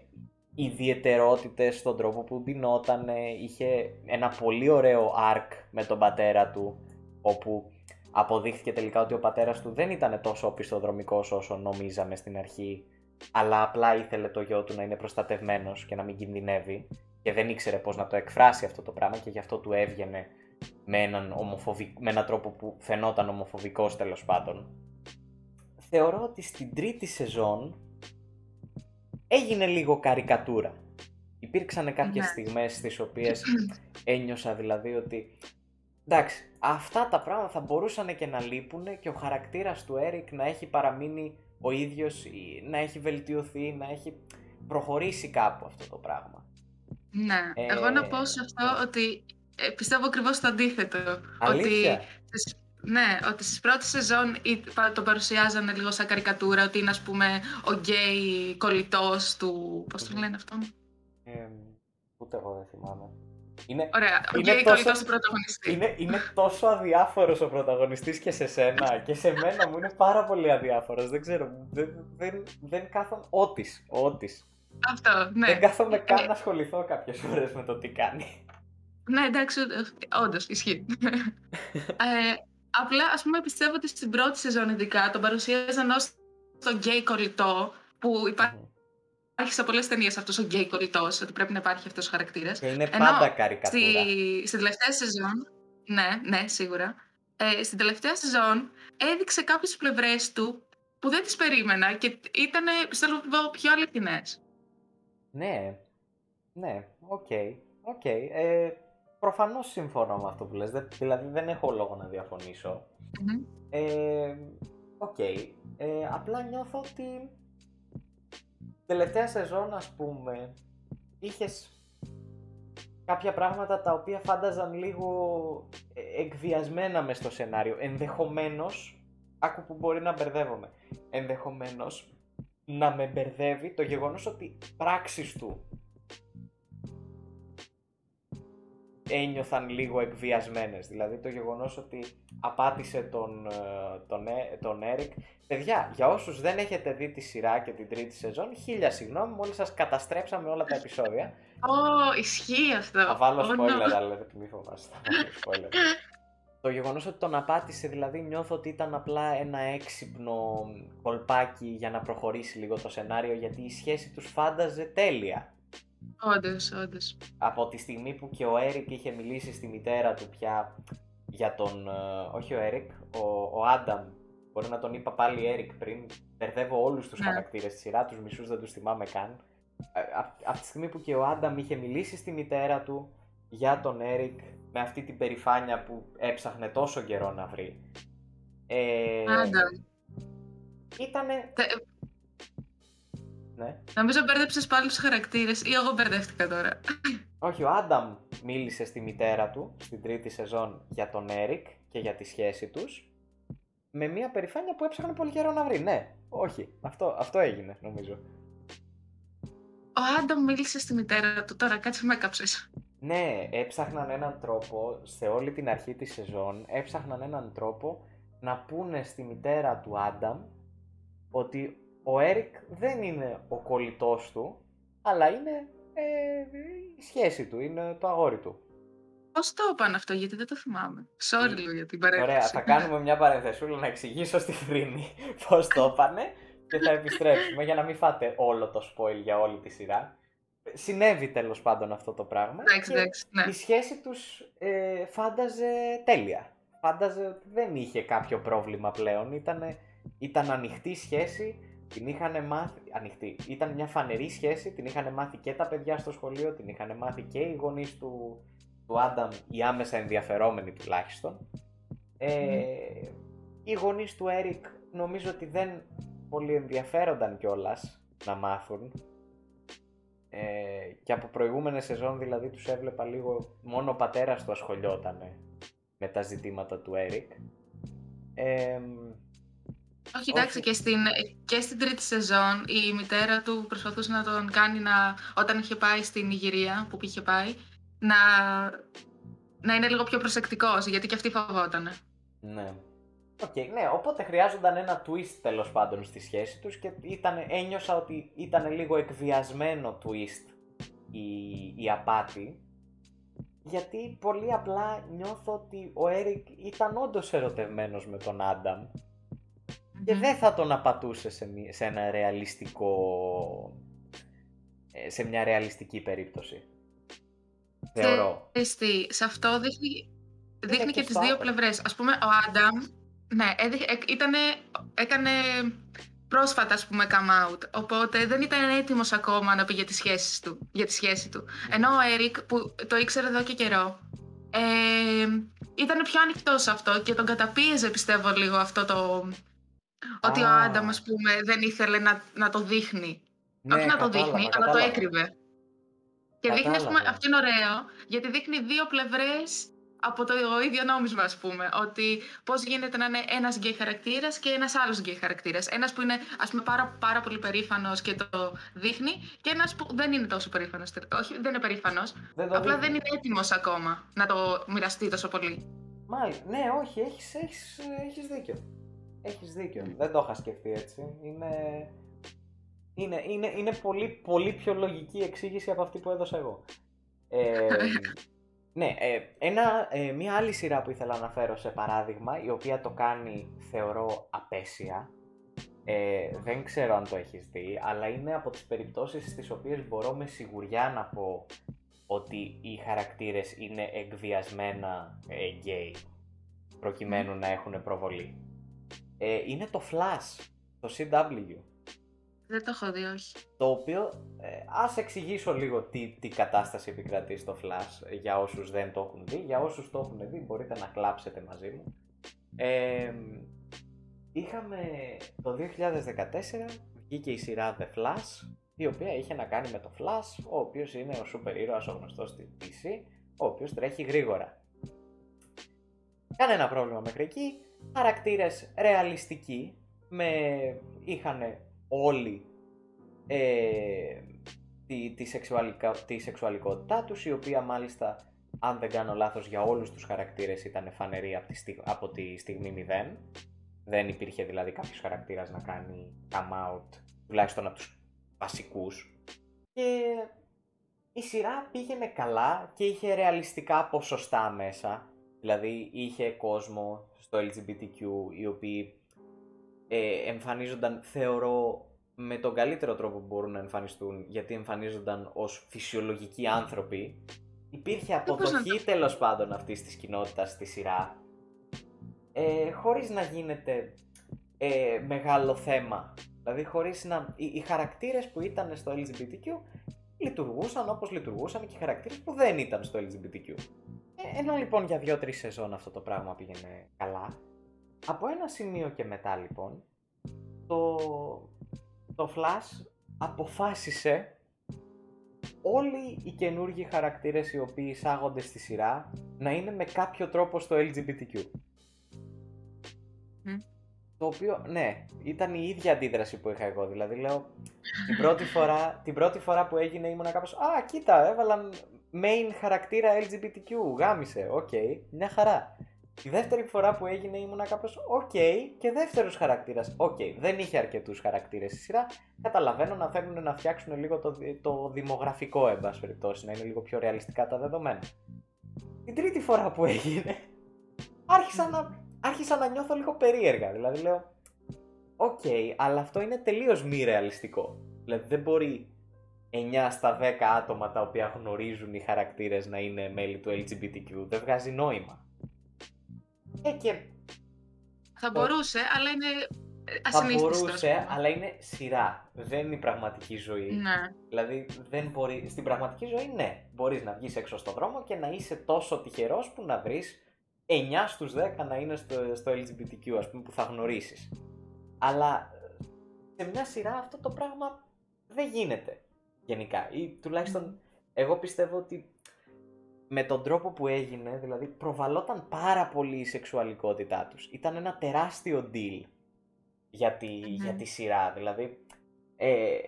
ιδιαιτερότητες στον τρόπο που ντυνότανε, είχε ένα πολύ ωραίο arc με τον πατέρα του, όπου αποδείχθηκε τελικά ότι ο πατέρας του δεν ήταν τόσο οπισθοδρομικός όσο νομίζαμε στην αρχή αλλά απλά ήθελε το γιο του να είναι προστατευμένος και να μην κινδυνεύει και δεν ήξερε πώς να το εκφράσει αυτό το πράγμα και γι' αυτό του έβγαινε με έναν, με έναν τρόπο που φαινόταν ομοφοβικός τέλος πάντων. Θεωρώ ότι στην τρίτη σεζόν έγινε λίγο καρικατούρα. Υπήρξαν κάποιες ναι. στιγμές στις οποίες ένιωσα δηλαδή ότι εντάξει, αυτά τα πράγματα θα μπορούσαν και να λείπουν και ο χαρακτήρας του Έρικ να έχει παραμείνει ο ίδιος, να έχει βελτιωθεί, να έχει προχωρήσει κάπου αυτό το πράγμα. Ναι, ε, εγώ να πω σε αυτό ναι. ότι ε, πιστεύω ακριβώς το αντίθετο. Αλήθεια; Ότι, ναι, ότι στις πρώτες σεζόν το παρουσιάζανε λίγο σαν καρικατούρα, ότι είναι ας πούμε ο γκέι κολλητός του... Πώς το λένε αυτό; Ε, ούτε εγώ δεν θυμάμαι. Είναι, Ωραία, ο γκέι κολλητός του πρωταγωνιστή. Είναι, είναι τόσο αδιάφορος ο πρωταγωνιστής και σε σένα και σε μένα μου είναι πάρα πολύ αδιάφορος. Δεν ξέρω, δεν, δεν, δεν κάθομαι... Ότις, ότις. Αυτό, ναι. Δεν κάθομαι καν να ασχοληθώ κάποιες φορές με το τι κάνει. Ναι, εντάξει, όντως ισχύει. ε, απλά, ας πούμε, πιστεύω ότι στην πρώτη σεζόν ειδικά τον παρουσίαζαν ως τον γκέι κολλητό, που υπάρχει Υπάρχει σε πολλές ταινίες αυτός ο γκέι κολλητός, ότι πρέπει να υπάρχει αυτός ο χαρακτήρας. Και είναι πάντα καρικατούρα. Στη, στη τελευταία σεζόν. Ναι, ναι, σίγουρα. Ε, στην τελευταία σεζόν έδειξε κάποιες πλευρές του που δεν τις περίμενα και ήταν, πιστεύω, πιο αληθινές. Ναι, ναι, ok. Okay, okay. Ε, προφανώς συμφωνώ με αυτό που λες, δηλαδή δεν έχω λόγο να διαφωνήσω. Ε, οκ, ε, απλά νιώθω ότι τελευταία σεζόν ας πούμε είχες κάποια πράγματα τα οποία φάνταζαν λίγο ε, εκβιασμένα μες στο σενάριο. Ενδεχομένως, άκου που μπορεί να μπερδεύομαι, ενδεχομένως να με μπερδεύει το γεγονός ότι πράξεις του ένιωθαν λίγο εκβιασμένες. Δηλαδή το γεγονός ότι απάτησε τον, ε, τον, ε, τον Έρικ. Παιδιά, για όσους δεν έχετε δει τη σειρά και την τρίτη σεζόν, χίλια συγγνώμη, μόλις σας καταστρέψαμε όλα τα επεισόδια. Ω, oh, ισχύει αυτό. Θα βάλω spoiler, αλλά δεν μη φοβάστε. spoiler. Το γεγονός ότι τον απάτησε, δηλαδή νιώθω ότι ήταν απλά ένα έξυπνο κολπάκι για να προχωρήσει λίγο το σενάριο, γιατί η σχέση τους φάνταζε τέλεια. Όντως, όντως. Από τη στιγμή που και ο Έρικ είχε μιλήσει στη μητέρα του πια για τον. Ε, όχι ο Έρικ, ο, ο Άνταμ. Μπορεί να τον είπα πάλι Έρικ πριν. Μπερδεύω όλους τους ναι. χαρακτήρες στη σειρά, τους μισούς δεν τους θυμάμαι καν. Ε, από τη στιγμή που και ο Άνταμ είχε μιλήσει στη μητέρα του για τον Έρικ με αυτή την περηφάνεια που έψαχνε τόσο καιρό να βρει. Ε, Άνταμ. Ήτανε... Ναι. Νομίζω μπέρδεψες πάλι τους χαρακτήρες ή εγώ μπερδεύτηκα τώρα. Όχι, ο Άνταμ μίλησε στη μητέρα του στην τρίτη σεζόν για τον Έρικ και για τη σχέση τους. Με μια περηφάνεια που έψαχνε πολύ καιρό να βρει. Ναι, όχι. Αυτό, αυτό έγινε, νομίζω. Ο Άνταμ μίλησε στη μητέρα του. Τώρα κάτσε με έκαψες. Ναι, έψαχναν έναν τρόπο σε όλη την αρχή της σεζόν. Έψαχναν έναν τρόπο να πούνε στη μητέρα του Άνταμ ότι ο Έρικ δεν είναι ο κολλητός του, αλλά είναι ε, η σχέση του, είναι το αγόρι του. Πώς το είπαν αυτό, γιατί δεν το θυμάμαι. Sorry λίγο για την παρένθεση. Ωραία, θα κάνουμε μια παρενθεσούλα να εξηγήσω στη Φρίνη πώς το είπανε και θα επιστρέψουμε για να μην φάτε όλο το spoil για όλη τη σειρά. Συνέβη τέλος πάντων αυτό το πράγμα. Εντάξει, εντάξει, ναι. Η σχέση τους ε, φάνταζε τέλεια. Φάνταζε ότι δεν είχε κάποιο πρόβλημα πλέον. Ήτανε, ήταν ανοιχτή σχέση την είχαν μάθει, ανοιχτή, ήταν μια φανερή σχέση, την είχαν μάθει και τα παιδιά στο σχολείο, την είχαν μάθει και οι γονείς του, του Άνταμ, οι άμεσα ενδιαφερόμενοι τουλάχιστον. Ε, οι γονείς του Έρικ νομίζω ότι δεν πολύ ενδιαφέρονταν κιόλας να μάθουν. Ε, και από προηγούμενες σεζόν δηλαδή τους έβλεπα λίγο μόνο ο πατέρας του ασχολιόταν με τα ζητήματα του Έρικ. Ε, όχι, εντάξει, και στην, και στην τρίτη σεζόν η μητέρα του προσπαθούσε να τον κάνει να, όταν είχε πάει στην Ιγυρία, που είχε πάει, να, να είναι λίγο πιο προσεκτικός, γιατί και αυτή φοβόταν. Ναι. Okay, ναι, οπότε χρειάζονταν ένα twist τέλος πάντων στη σχέση τους και ήταν, ένιωσα ότι ήταν λίγο εκβιασμένο twist η, η απάτη γιατί πολύ απλά νιώθω ότι ο Έρικ ήταν όντως ερωτευμένος με τον Άνταμ και δεν θα τον απατούσε σε, σε ένα ρεαλιστικό ε, σε μια ρεαλιστική περίπτωση. Θεωρώ. Εστί, σε αυτό δείχνει, δείχνει και, τις δύο πλευρές. Ας πούμε, ο Άνταμ, ναι, ήτανε, έκανε πρόσφατα, ας πούμε, come out. Οπότε δεν ήταν έτοιμος ακόμα να πει για, τις σχέσεις του, για τη σχέση του. Ενώ ο Έρικ, που το ήξερε εδώ και καιρό, ε, ήταν πιο ανοιχτός σε αυτό και τον καταπίεζε, πιστεύω, λίγο αυτό το... Ότι ο Άνταμ, ας πούμε, δεν ήθελε να, να το δείχνει. Ναι, Όχι να το δείχνει, αλλά το έκρυβε. Και δείχνει, ας πούμε, αυτό είναι ωραίο, γιατί δείχνει δύο πλευρές από το ίδιο νόμισμα, ας πούμε. Ότι πώς γίνεται να είναι ένας γκέι χαρακτήρας και ένας άλλος γκέι χαρακτήρας. Ένας που είναι, ας πούμε, πάρα, πάρα πολύ περήφανος και το δείχνει και ένας που δεν είναι τόσο περήφανος. Όχι, δεν είναι περήφανος. απλά δεν είναι έτοιμος ακόμα να το μοιραστεί τόσο πολύ. Μάλιστα. Ναι, όχι, έχεις, έχεις, έχεις δίκιο. Έχεις δίκιο. Δεν το είχα σκεφτεί έτσι. Είναι είναι, είναι, είναι πολύ, πολύ πιο λογική εξήγηση από αυτή που έδωσα εγώ. Ε, ναι, ε, ένα, ε, μια άλλη σειρά που ήθελα να αναφέρω σε παράδειγμα, η οποία το κάνει θεωρώ απέσια, ε, δεν ξέρω αν το έχεις δει, αλλά είναι από τις περιπτώσεις στις οποίες μπορώ με σιγουριά να πω ότι οι χαρακτήρες είναι εκβιασμένα γκέι, προκειμένου να έχουν προβολή. Είναι το Flash, το CW. Δεν το έχω δει, όχι. Το οποίο, ε, ας εξηγήσω λίγο τι, τι κατάσταση επικρατεί στο Flash για όσους δεν το έχουν δει. Για όσους το έχουν δει μπορείτε να κλάψετε μαζί μου. Ε, είχαμε το 2014 βγήκε η σειρά The Flash η οποία είχε να κάνει με το Flash ο οποίος είναι ο σούπερ ήρωας ο γνωστός στη DC ο οποίος τρέχει γρήγορα. Κανένα πρόβλημα μέχρι εκεί, χαρακτήρες ρεαλιστικοί με είχαν όλοι ε, τη, τη, τη σεξουαλικότητά τους, η οποία μάλιστα, αν δεν κάνω λάθος, για όλους τους χαρακτήρες ήταν φανερή από τη, από τη στιγμή 0. Δεν υπήρχε δηλαδή κάποιος χαρακτήρας να κάνει come out, τουλάχιστον από τους βασικούς. Και η σειρά πήγαινε καλά και είχε ρεαλιστικά ποσοστά μέσα. Δηλαδή είχε κόσμο στο LGBTQ οι οποίοι ε, εμφανίζονταν θεωρώ με τον καλύτερο τρόπο που μπορούν να εμφανιστούν γιατί εμφανίζονταν ως φυσιολογικοί άνθρωποι. Υπήρχε αποδοχή τέλος πάντων αυτής της κοινότητας στη σειρά. Ε, χωρίς να γίνεται ε, μεγάλο θέμα. Δηλαδή χωρίς να οι, οι χαρακτήρες που ήταν στο LGBTQ λειτουργούσαν όπως λειτουργούσαν και οι χαρακτήρες που δεν ήταν στο LGBTQ ε, ενώ λοιπόν για δύο-τρεις σεζόν αυτό το πράγμα πήγαινε καλά από ένα σημείο και μετά λοιπόν, το, το Flash αποφάσισε όλοι οι καινούργιοι χαρακτήρες οι οποίοι εισάγονται στη σειρά να είναι με κάποιο τρόπο στο LGBTQ. Το οποίο, ναι, ήταν η ίδια αντίδραση που είχα εγώ. Δηλαδή, λέω, την πρώτη φορά, την πρώτη φορά που έγινε ήμουνα κάπως «Α, κοίτα, έβαλαν main χαρακτήρα LGBTQ, γάμησε, ok, okay, μια χαρά». Τη δεύτερη φορά που έγινε ήμουνα κάπως οκ και δεύτερος χαρακτήρας. Οκ, δεν είχε αρκετούς χαρακτήρες στη σειρά. Καταλαβαίνω να θέλουν να φτιάξουν λίγο το, το δημογραφικό, εν πάση περιπτώσει, να είναι λίγο πιο ρεαλιστικά τα δεδομένα. Την τρίτη φορά που έγινε, άρχισα να, άρχισα να νιώθω λίγο περίεργα. Δηλαδή λέω, οκ, αλλά αυτό είναι τελείως μη ρεαλιστικό. Δηλαδή δεν μπορεί 9 στα 10 άτομα τα οποία γνωρίζουν οι χαρακτήρες να είναι μέλη του LGBTQ. Δεν βγάζει νόημα. Ε, και... Θα μπορούσε, αλλά είναι ασυνήθιστος. Θα μπορούσε, αλλά είναι σειρά. Δεν είναι η πραγματική ζωή. Ναι. Δηλαδή, δεν μπορεί... στην πραγματική ζωή, ναι. Μπορείς να βγεις έξω στον δρόμο και να είσαι τόσο τυχερός που να βρεις 9 στους 10 να είναι στο, στο LGBTQ, ας πούμε, που θα γνωρίσεις. Αλλά σε μια σειρά αυτό το πράγμα δεν γίνεται γενικά. Ή τουλάχιστον εγώ πιστεύω ότι με τον τρόπο που έγινε, δηλαδή προβαλόταν πάρα πολύ η σεξουαλικότητά τους. Ήταν ένα τεράστιο deal για τη, για τη σειρά. Δηλαδή, ε,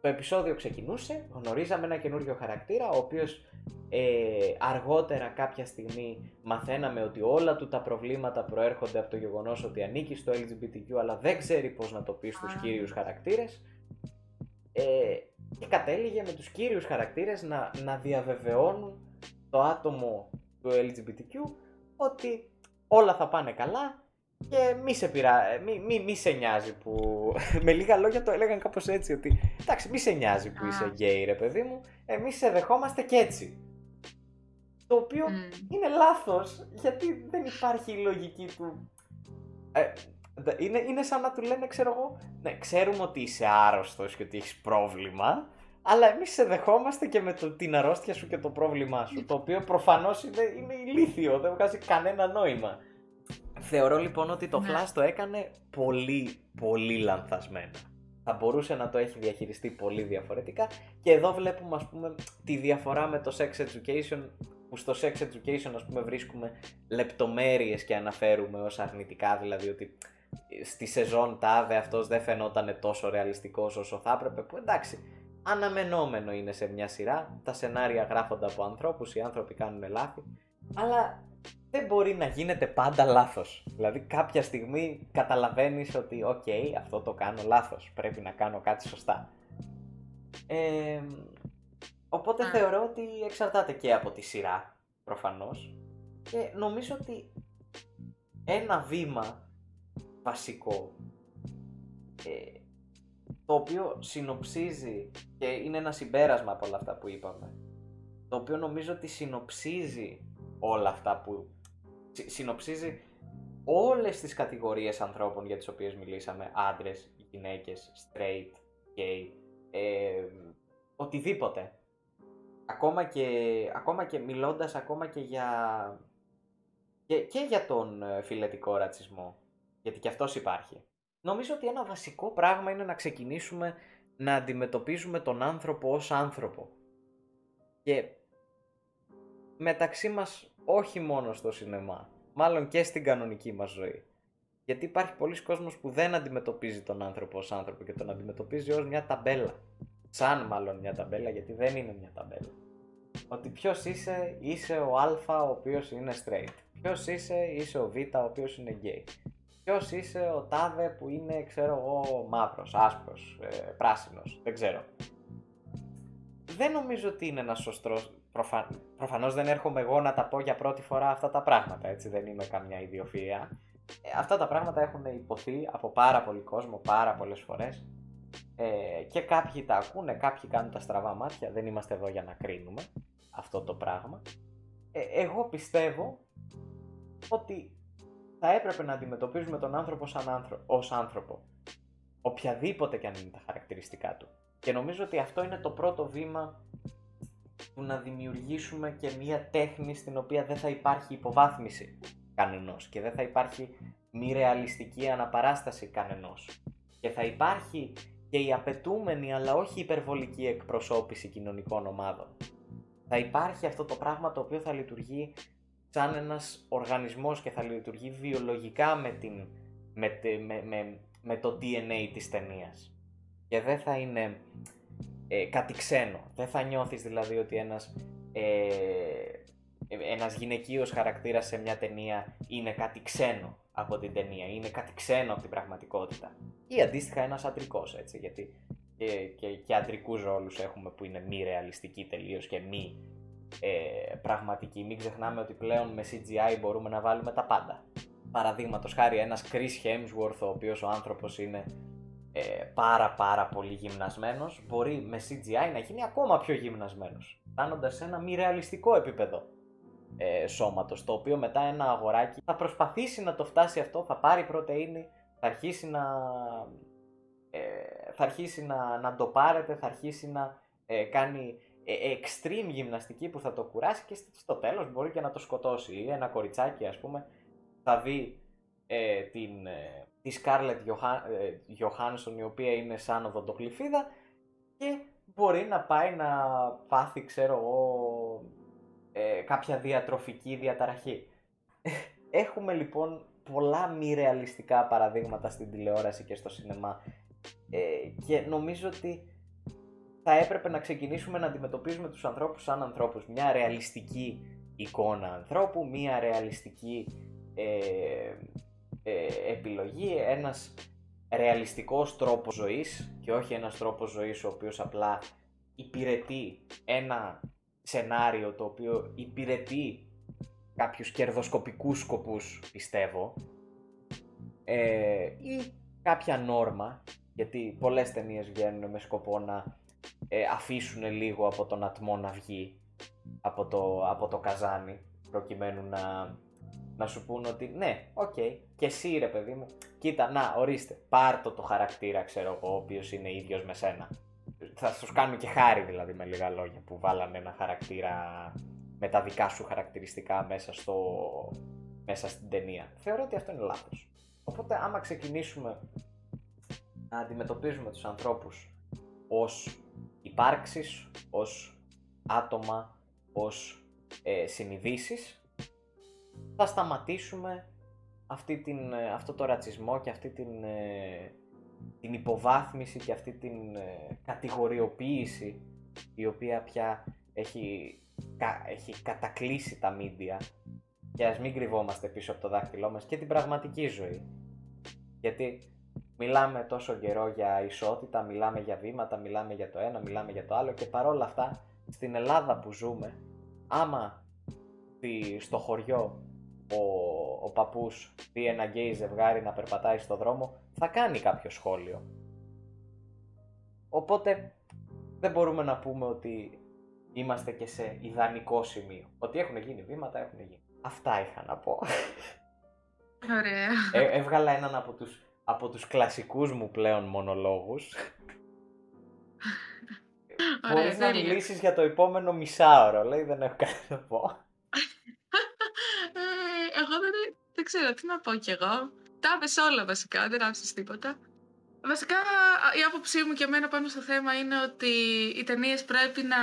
το επεισόδιο ξεκινούσε, γνωρίζαμε ένα καινούριο χαρακτήρα, ο οποίος ε, αργότερα κάποια στιγμή μαθαίναμε ότι όλα του τα προβλήματα προέρχονται από το γεγονός ότι ανήκει στο LGBTQ αλλά δεν ξέρει πώς να το πει στους κύριους χαρακτήρες ε, και κατέληγε με τους κύριους χαρακτήρες να, να διαβεβαιώνουν το άτομο του LGBTQ ότι όλα θα πάνε καλά και μη σε, πειρά, μη, μη, μη σε νοιάζει που. με λίγα λόγια το έλεγαν κάπως έτσι. Ότι εντάξει, μη σε νοιάζει που είσαι γκέι, ρε παιδί μου. Εμείς σε δεχόμαστε και έτσι. Το οποίο είναι λάθος γιατί δεν υπάρχει η λογική του. Ε, είναι, είναι σαν να του λένε, ξέρω εγώ, ναι, ξέρουμε ότι είσαι άρρωστος και ότι έχεις πρόβλημα, αλλά εμείς σε δεχόμαστε και με το, την αρρώστια σου και το πρόβλημά σου. Το οποίο προφανώς είναι, είναι ηλίθιο, δεν βγάζει κανένα νόημα. Θεωρώ λοιπόν ότι το ναι. Flash το έκανε πολύ, πολύ λανθασμένα. Θα μπορούσε να το έχει διαχειριστεί πολύ διαφορετικά και εδώ βλέπουμε ας πούμε τη διαφορά με το Sex Education που στο Sex Education ας πούμε βρίσκουμε λεπτομέρειες και αναφέρουμε ως αρνητικά δηλαδή ότι στη σεζόν τάδε αυτός δεν φαινόταν τόσο ρεαλιστικός όσο θα έπρεπε που εντάξει αναμενόμενο είναι σε μια σειρά τα σενάρια γράφονται από ανθρώπους οι άνθρωποι κάνουν λάθη αλλά δεν μπορεί να γίνεται πάντα λάθος. Δηλαδή κάποια στιγμή καταλαβαίνεις ότι οκ, αυτό το κάνω λάθος, πρέπει να κάνω κάτι σωστά. Ε, οπότε θεωρώ ότι εξαρτάται και από τη σειρά, προφανώς. Και νομίζω ότι ένα βήμα βασικό, ε, το οποίο συνοψίζει και είναι ένα συμπέρασμα από όλα αυτά που είπαμε, το οποίο νομίζω ότι συνοψίζει όλα αυτά που συνοψίζει όλες τις κατηγορίες ανθρώπων για τις οποίες μιλήσαμε, άντρες, γυναίκες, straight, gay, ε, οτιδήποτε. Ακόμα και, ακόμα και μιλώντας ακόμα και για, και, και για τον ε, φιλετικό ρατσισμό, γιατί και αυτός υπάρχει. Νομίζω ότι ένα βασικό πράγμα είναι να ξεκινήσουμε να αντιμετωπίζουμε τον άνθρωπο ως άνθρωπο. Και μεταξύ μας όχι μόνο στο σινεμά, μάλλον και στην κανονική μας ζωή. Γιατί υπάρχει πολλοί κόσμος που δεν αντιμετωπίζει τον άνθρωπο ως άνθρωπο και τον αντιμετωπίζει ως μια ταμπέλα. Σαν μάλλον μια ταμπέλα, γιατί δεν είναι μια ταμπέλα. Ότι ποιος είσαι, είσαι ο Α ο οποίος είναι straight. Ποιος είσαι, είσαι ο Β ο οποίος είναι gay. Ποιος είσαι ο τάδε που είναι, ξέρω εγώ, μαύρος, άσπρος, ε, πράσινος, δεν ξέρω. Δεν νομίζω ότι είναι ένας σωστό, προφα... προφανώς δεν έρχομαι εγώ να τα πω για πρώτη φορά αυτά τα πράγματα, έτσι δεν είμαι καμιά ιδιοφυΐα. Ε, αυτά τα πράγματα έχουν υποθεί από πάρα πολύ κόσμο, πάρα πολλές φορές ε, και κάποιοι τα ακούνε, κάποιοι κάνουν τα στραβά μάτια, δεν είμαστε εδώ για να κρίνουμε αυτό το πράγμα. Ε, εγώ πιστεύω ότι θα έπρεπε να αντιμετωπίζουμε τον άνθρωπο σαν άνθρω... ως άνθρωπο. Οποιαδήποτε και αν είναι τα χαρακτηριστικά του. Και νομίζω ότι αυτό είναι το πρώτο βήμα που να δημιουργήσουμε και μια τέχνη στην οποία δεν θα υπάρχει υποβάθμιση κανενός και δεν θα υπάρχει μη ρεαλιστική αναπαράσταση κανενός και θα υπάρχει και η απαιτούμενη αλλά όχι υπερβολική εκπροσώπηση κοινωνικών ομάδων. Θα υπάρχει αυτό το πράγμα το οποίο θα λειτουργεί σαν ένας οργανισμός και θα λειτουργεί βιολογικά με, την, με, με, με, με το DNA της ταινίας. Και δεν θα είναι ε, κάτι ξένο. Δεν θα νιώθεις δηλαδή ότι ένας, ε, ένας γυναικείος χαρακτήρας σε μια ταινία είναι κάτι ξένο από την ταινία, είναι κάτι ξένο από την πραγματικότητα. Ή αντίστοιχα ένας αντρικός, έτσι, γιατί και, και, και αντρικούς ρόλους έχουμε που είναι μη ρεαλιστικοί τελείως και μη ε, πραγματικοί. Μην ξεχνάμε ότι πλέον με CGI μπορούμε να βάλουμε τα πάντα. Παραδείγματος χάρη ένας Chris Hemsworth, ο οποίος ο άνθρωπος είναι ε, πάρα πάρα πολύ γυμνασμένος, μπορεί με CGI να γίνει ακόμα πιο γυμνασμένος, φτάνοντας σε ένα μη ρεαλιστικό επίπεδο ε, σώματος, το οποίο μετά ένα αγοράκι θα προσπαθήσει να το φτάσει αυτό, θα πάρει πρωτεΐνη, θα αρχίσει να, ε, θα αρχίσει να, να το πάρετε, θα αρχίσει να ε, κάνει ε, extreme γυμναστική που θα το κουράσει και στο τέλος μπορεί και να το σκοτώσει. Ή ένα κοριτσάκι ας πούμε θα δει ε, την, ε, τη Scarlett Johansson η οποία είναι σαν οδοντογλυφίδα και μπορεί να πάει να πάθει ξέρω εγώ ε, κάποια διατροφική διαταραχή. Έχουμε λοιπόν πολλά μη ρεαλιστικά παραδείγματα στην τηλεόραση και στο σινεμά ε, και νομίζω ότι θα έπρεπε να ξεκινήσουμε να αντιμετωπίζουμε τους ανθρώπους σαν ανθρώπους. Μια ρεαλιστική εικόνα ανθρώπου, μια ρεαλιστική ε, ε, επιλογή, ένας ρεαλιστικός τρόπος ζωής και όχι ένας τρόπος ζωής ο οποίος απλά υπηρετεί ένα σενάριο το οποίο υπηρετεί κάποιους κερδοσκοπικούς σκοπούς πιστεύω ε, ή κάποια νόρμα, γιατί πολλές ταινίες βγαίνουν με σκοπό να ε, αφήσουν λίγο από τον ατμό να βγει από το, από το καζάνι, προκειμένου να, να σου πούν ότι ναι, ok, okay, και εσύ ρε παιδί μου, κοίτα, να, ορίστε, πάρ' το το χαρακτήρα, ξέρω εγώ, ο οποίος είναι ίδιος με σένα. Θα σου κάνουν και χάρη δηλαδή με λίγα λόγια που βάλανε ένα χαρακτήρα με τα δικά σου χαρακτηριστικά μέσα, στο, μέσα στην ταινία. Θεωρώ ότι αυτό είναι λάθος. Οπότε άμα ξεκινήσουμε να αντιμετωπίζουμε τους ανθρώπους ως υπάρξεις, ως άτομα, ως ε, συνειδήσεις, θα σταματήσουμε αυτή την, ε, αυτό το ρατσισμό και αυτή την, ε, την υποβάθμιση και αυτή την ε, κατηγοριοποίηση η οποία πια έχει, έχει κατακλείσει τα μίντια και ας μην κρυβόμαστε πίσω από το δάχτυλό μας και την πραγματική ζωή. Γιατί μιλάμε τόσο καιρό για ισότητα, μιλάμε για βήματα, μιλάμε για το ένα, μιλάμε για το άλλο και παρόλα αυτά στην Ελλάδα που ζούμε, άμα στο χωριό ο, ο παππούς δει ένα γκέι ζευγάρι να περπατάει στο δρόμο, θα κάνει κάποιο σχόλιο. Οπότε δεν μπορούμε να πούμε ότι είμαστε και σε ιδανικό σημείο. Ότι έχουν γίνει βήματα, έχουν γίνει. Αυτά είχα να πω. Ωραία. Ε, έβγαλα έναν από τους, από τους κλασικούς μου πλέον μονολόγους. Μπορείς να μιλήσεις για το επόμενο μισάωρο, λέει, δεν έχω κάτι να πω. Ε, εγώ δεν, δεν ξέρω τι να πω κι εγώ. Τα έπες όλα βασικά, δεν άφησες τίποτα. Βασικά η άποψή μου και εμένα πάνω στο θέμα είναι ότι οι ταινίες πρέπει να,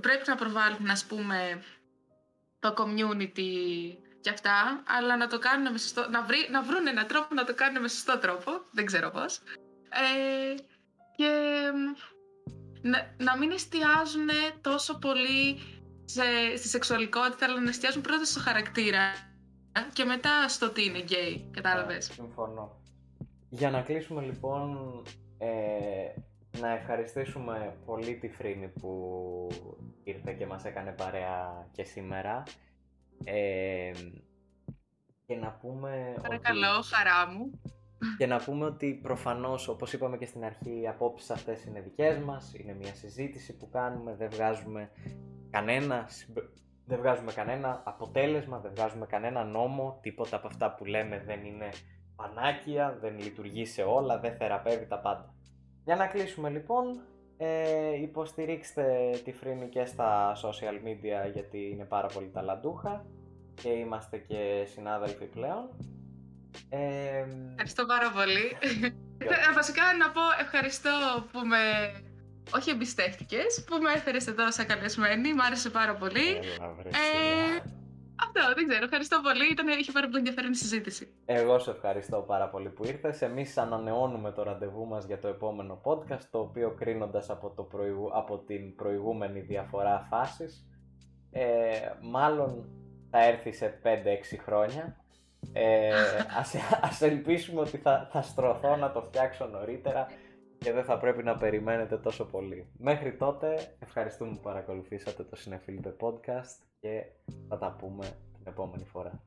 πρέπει να προβάλλουν, ας πούμε, το community και αυτά, αλλά να το κάνουν με σωστό, να, βρει, να βρουν έναν τρόπο να το κάνουν με σωστό τρόπο, δεν ξέρω πώς. Ε, και να, να μην εστιάζουν τόσο πολύ σε, στη σεξουαλικότητα, αλλά να εστιάζουν πρώτα στο χαρακτήρα και μετά στο τι είναι γκέι, κατάλαβες. συμφωνώ. Για να κλείσουμε λοιπόν, ε, να ευχαριστήσουμε πολύ τη Φρίνη που ήρθε και μας έκανε παρέα και σήμερα. Ε, και να πούμε Παρακαλώ, ότι... χαρά μου. Και να πούμε ότι προφανώς, όπως είπαμε και στην αρχή, οι απόψεις αυτές είναι δικές μας, είναι μια συζήτηση που κάνουμε, δεν βγάζουμε κανένα, δεν βγάζουμε κανένα αποτέλεσμα, δεν βγάζουμε κανένα νόμο, τίποτα από αυτά που λέμε δεν είναι πανάκια, δεν λειτουργεί σε όλα, δεν θεραπεύει τα πάντα. Για να κλείσουμε λοιπόν, ε, υποστηρίξτε τη Φρίνη και στα social media γιατί είναι πάρα πολύ ταλαντούχα και είμαστε και συνάδελφοι πλέον. Ε, ευχαριστώ πάρα πολύ. Ε, βασικά να πω ευχαριστώ που με όχι εμπιστεύτηκες, που με έφερες εδώ σαν καλεσμένη. Μ' άρεσε πάρα πολύ. ε, αυτό, δεν ξέρω. Ευχαριστώ πολύ. Ήταν, είχε πάρα πολύ ενδιαφέρον η συζήτηση. Εγώ σε ευχαριστώ πάρα πολύ που ήρθες. Εμείς ανανεώνουμε το ραντεβού μας για το επόμενο podcast, το οποίο κρίνοντας από, το από την προηγούμενη διαφορά φάσης, ε, μάλλον θα έρθει σε 5-6 χρόνια. Ε, ας, ας ελπίσουμε ότι θα, θα στρωθώ να το φτιάξω νωρίτερα και δεν θα πρέπει να περιμένετε τόσο πολύ. Μέχρι τότε, ευχαριστούμε που παρακολουθήσατε το Cinefilm Podcast και θα τα πούμε την επόμενη φορά.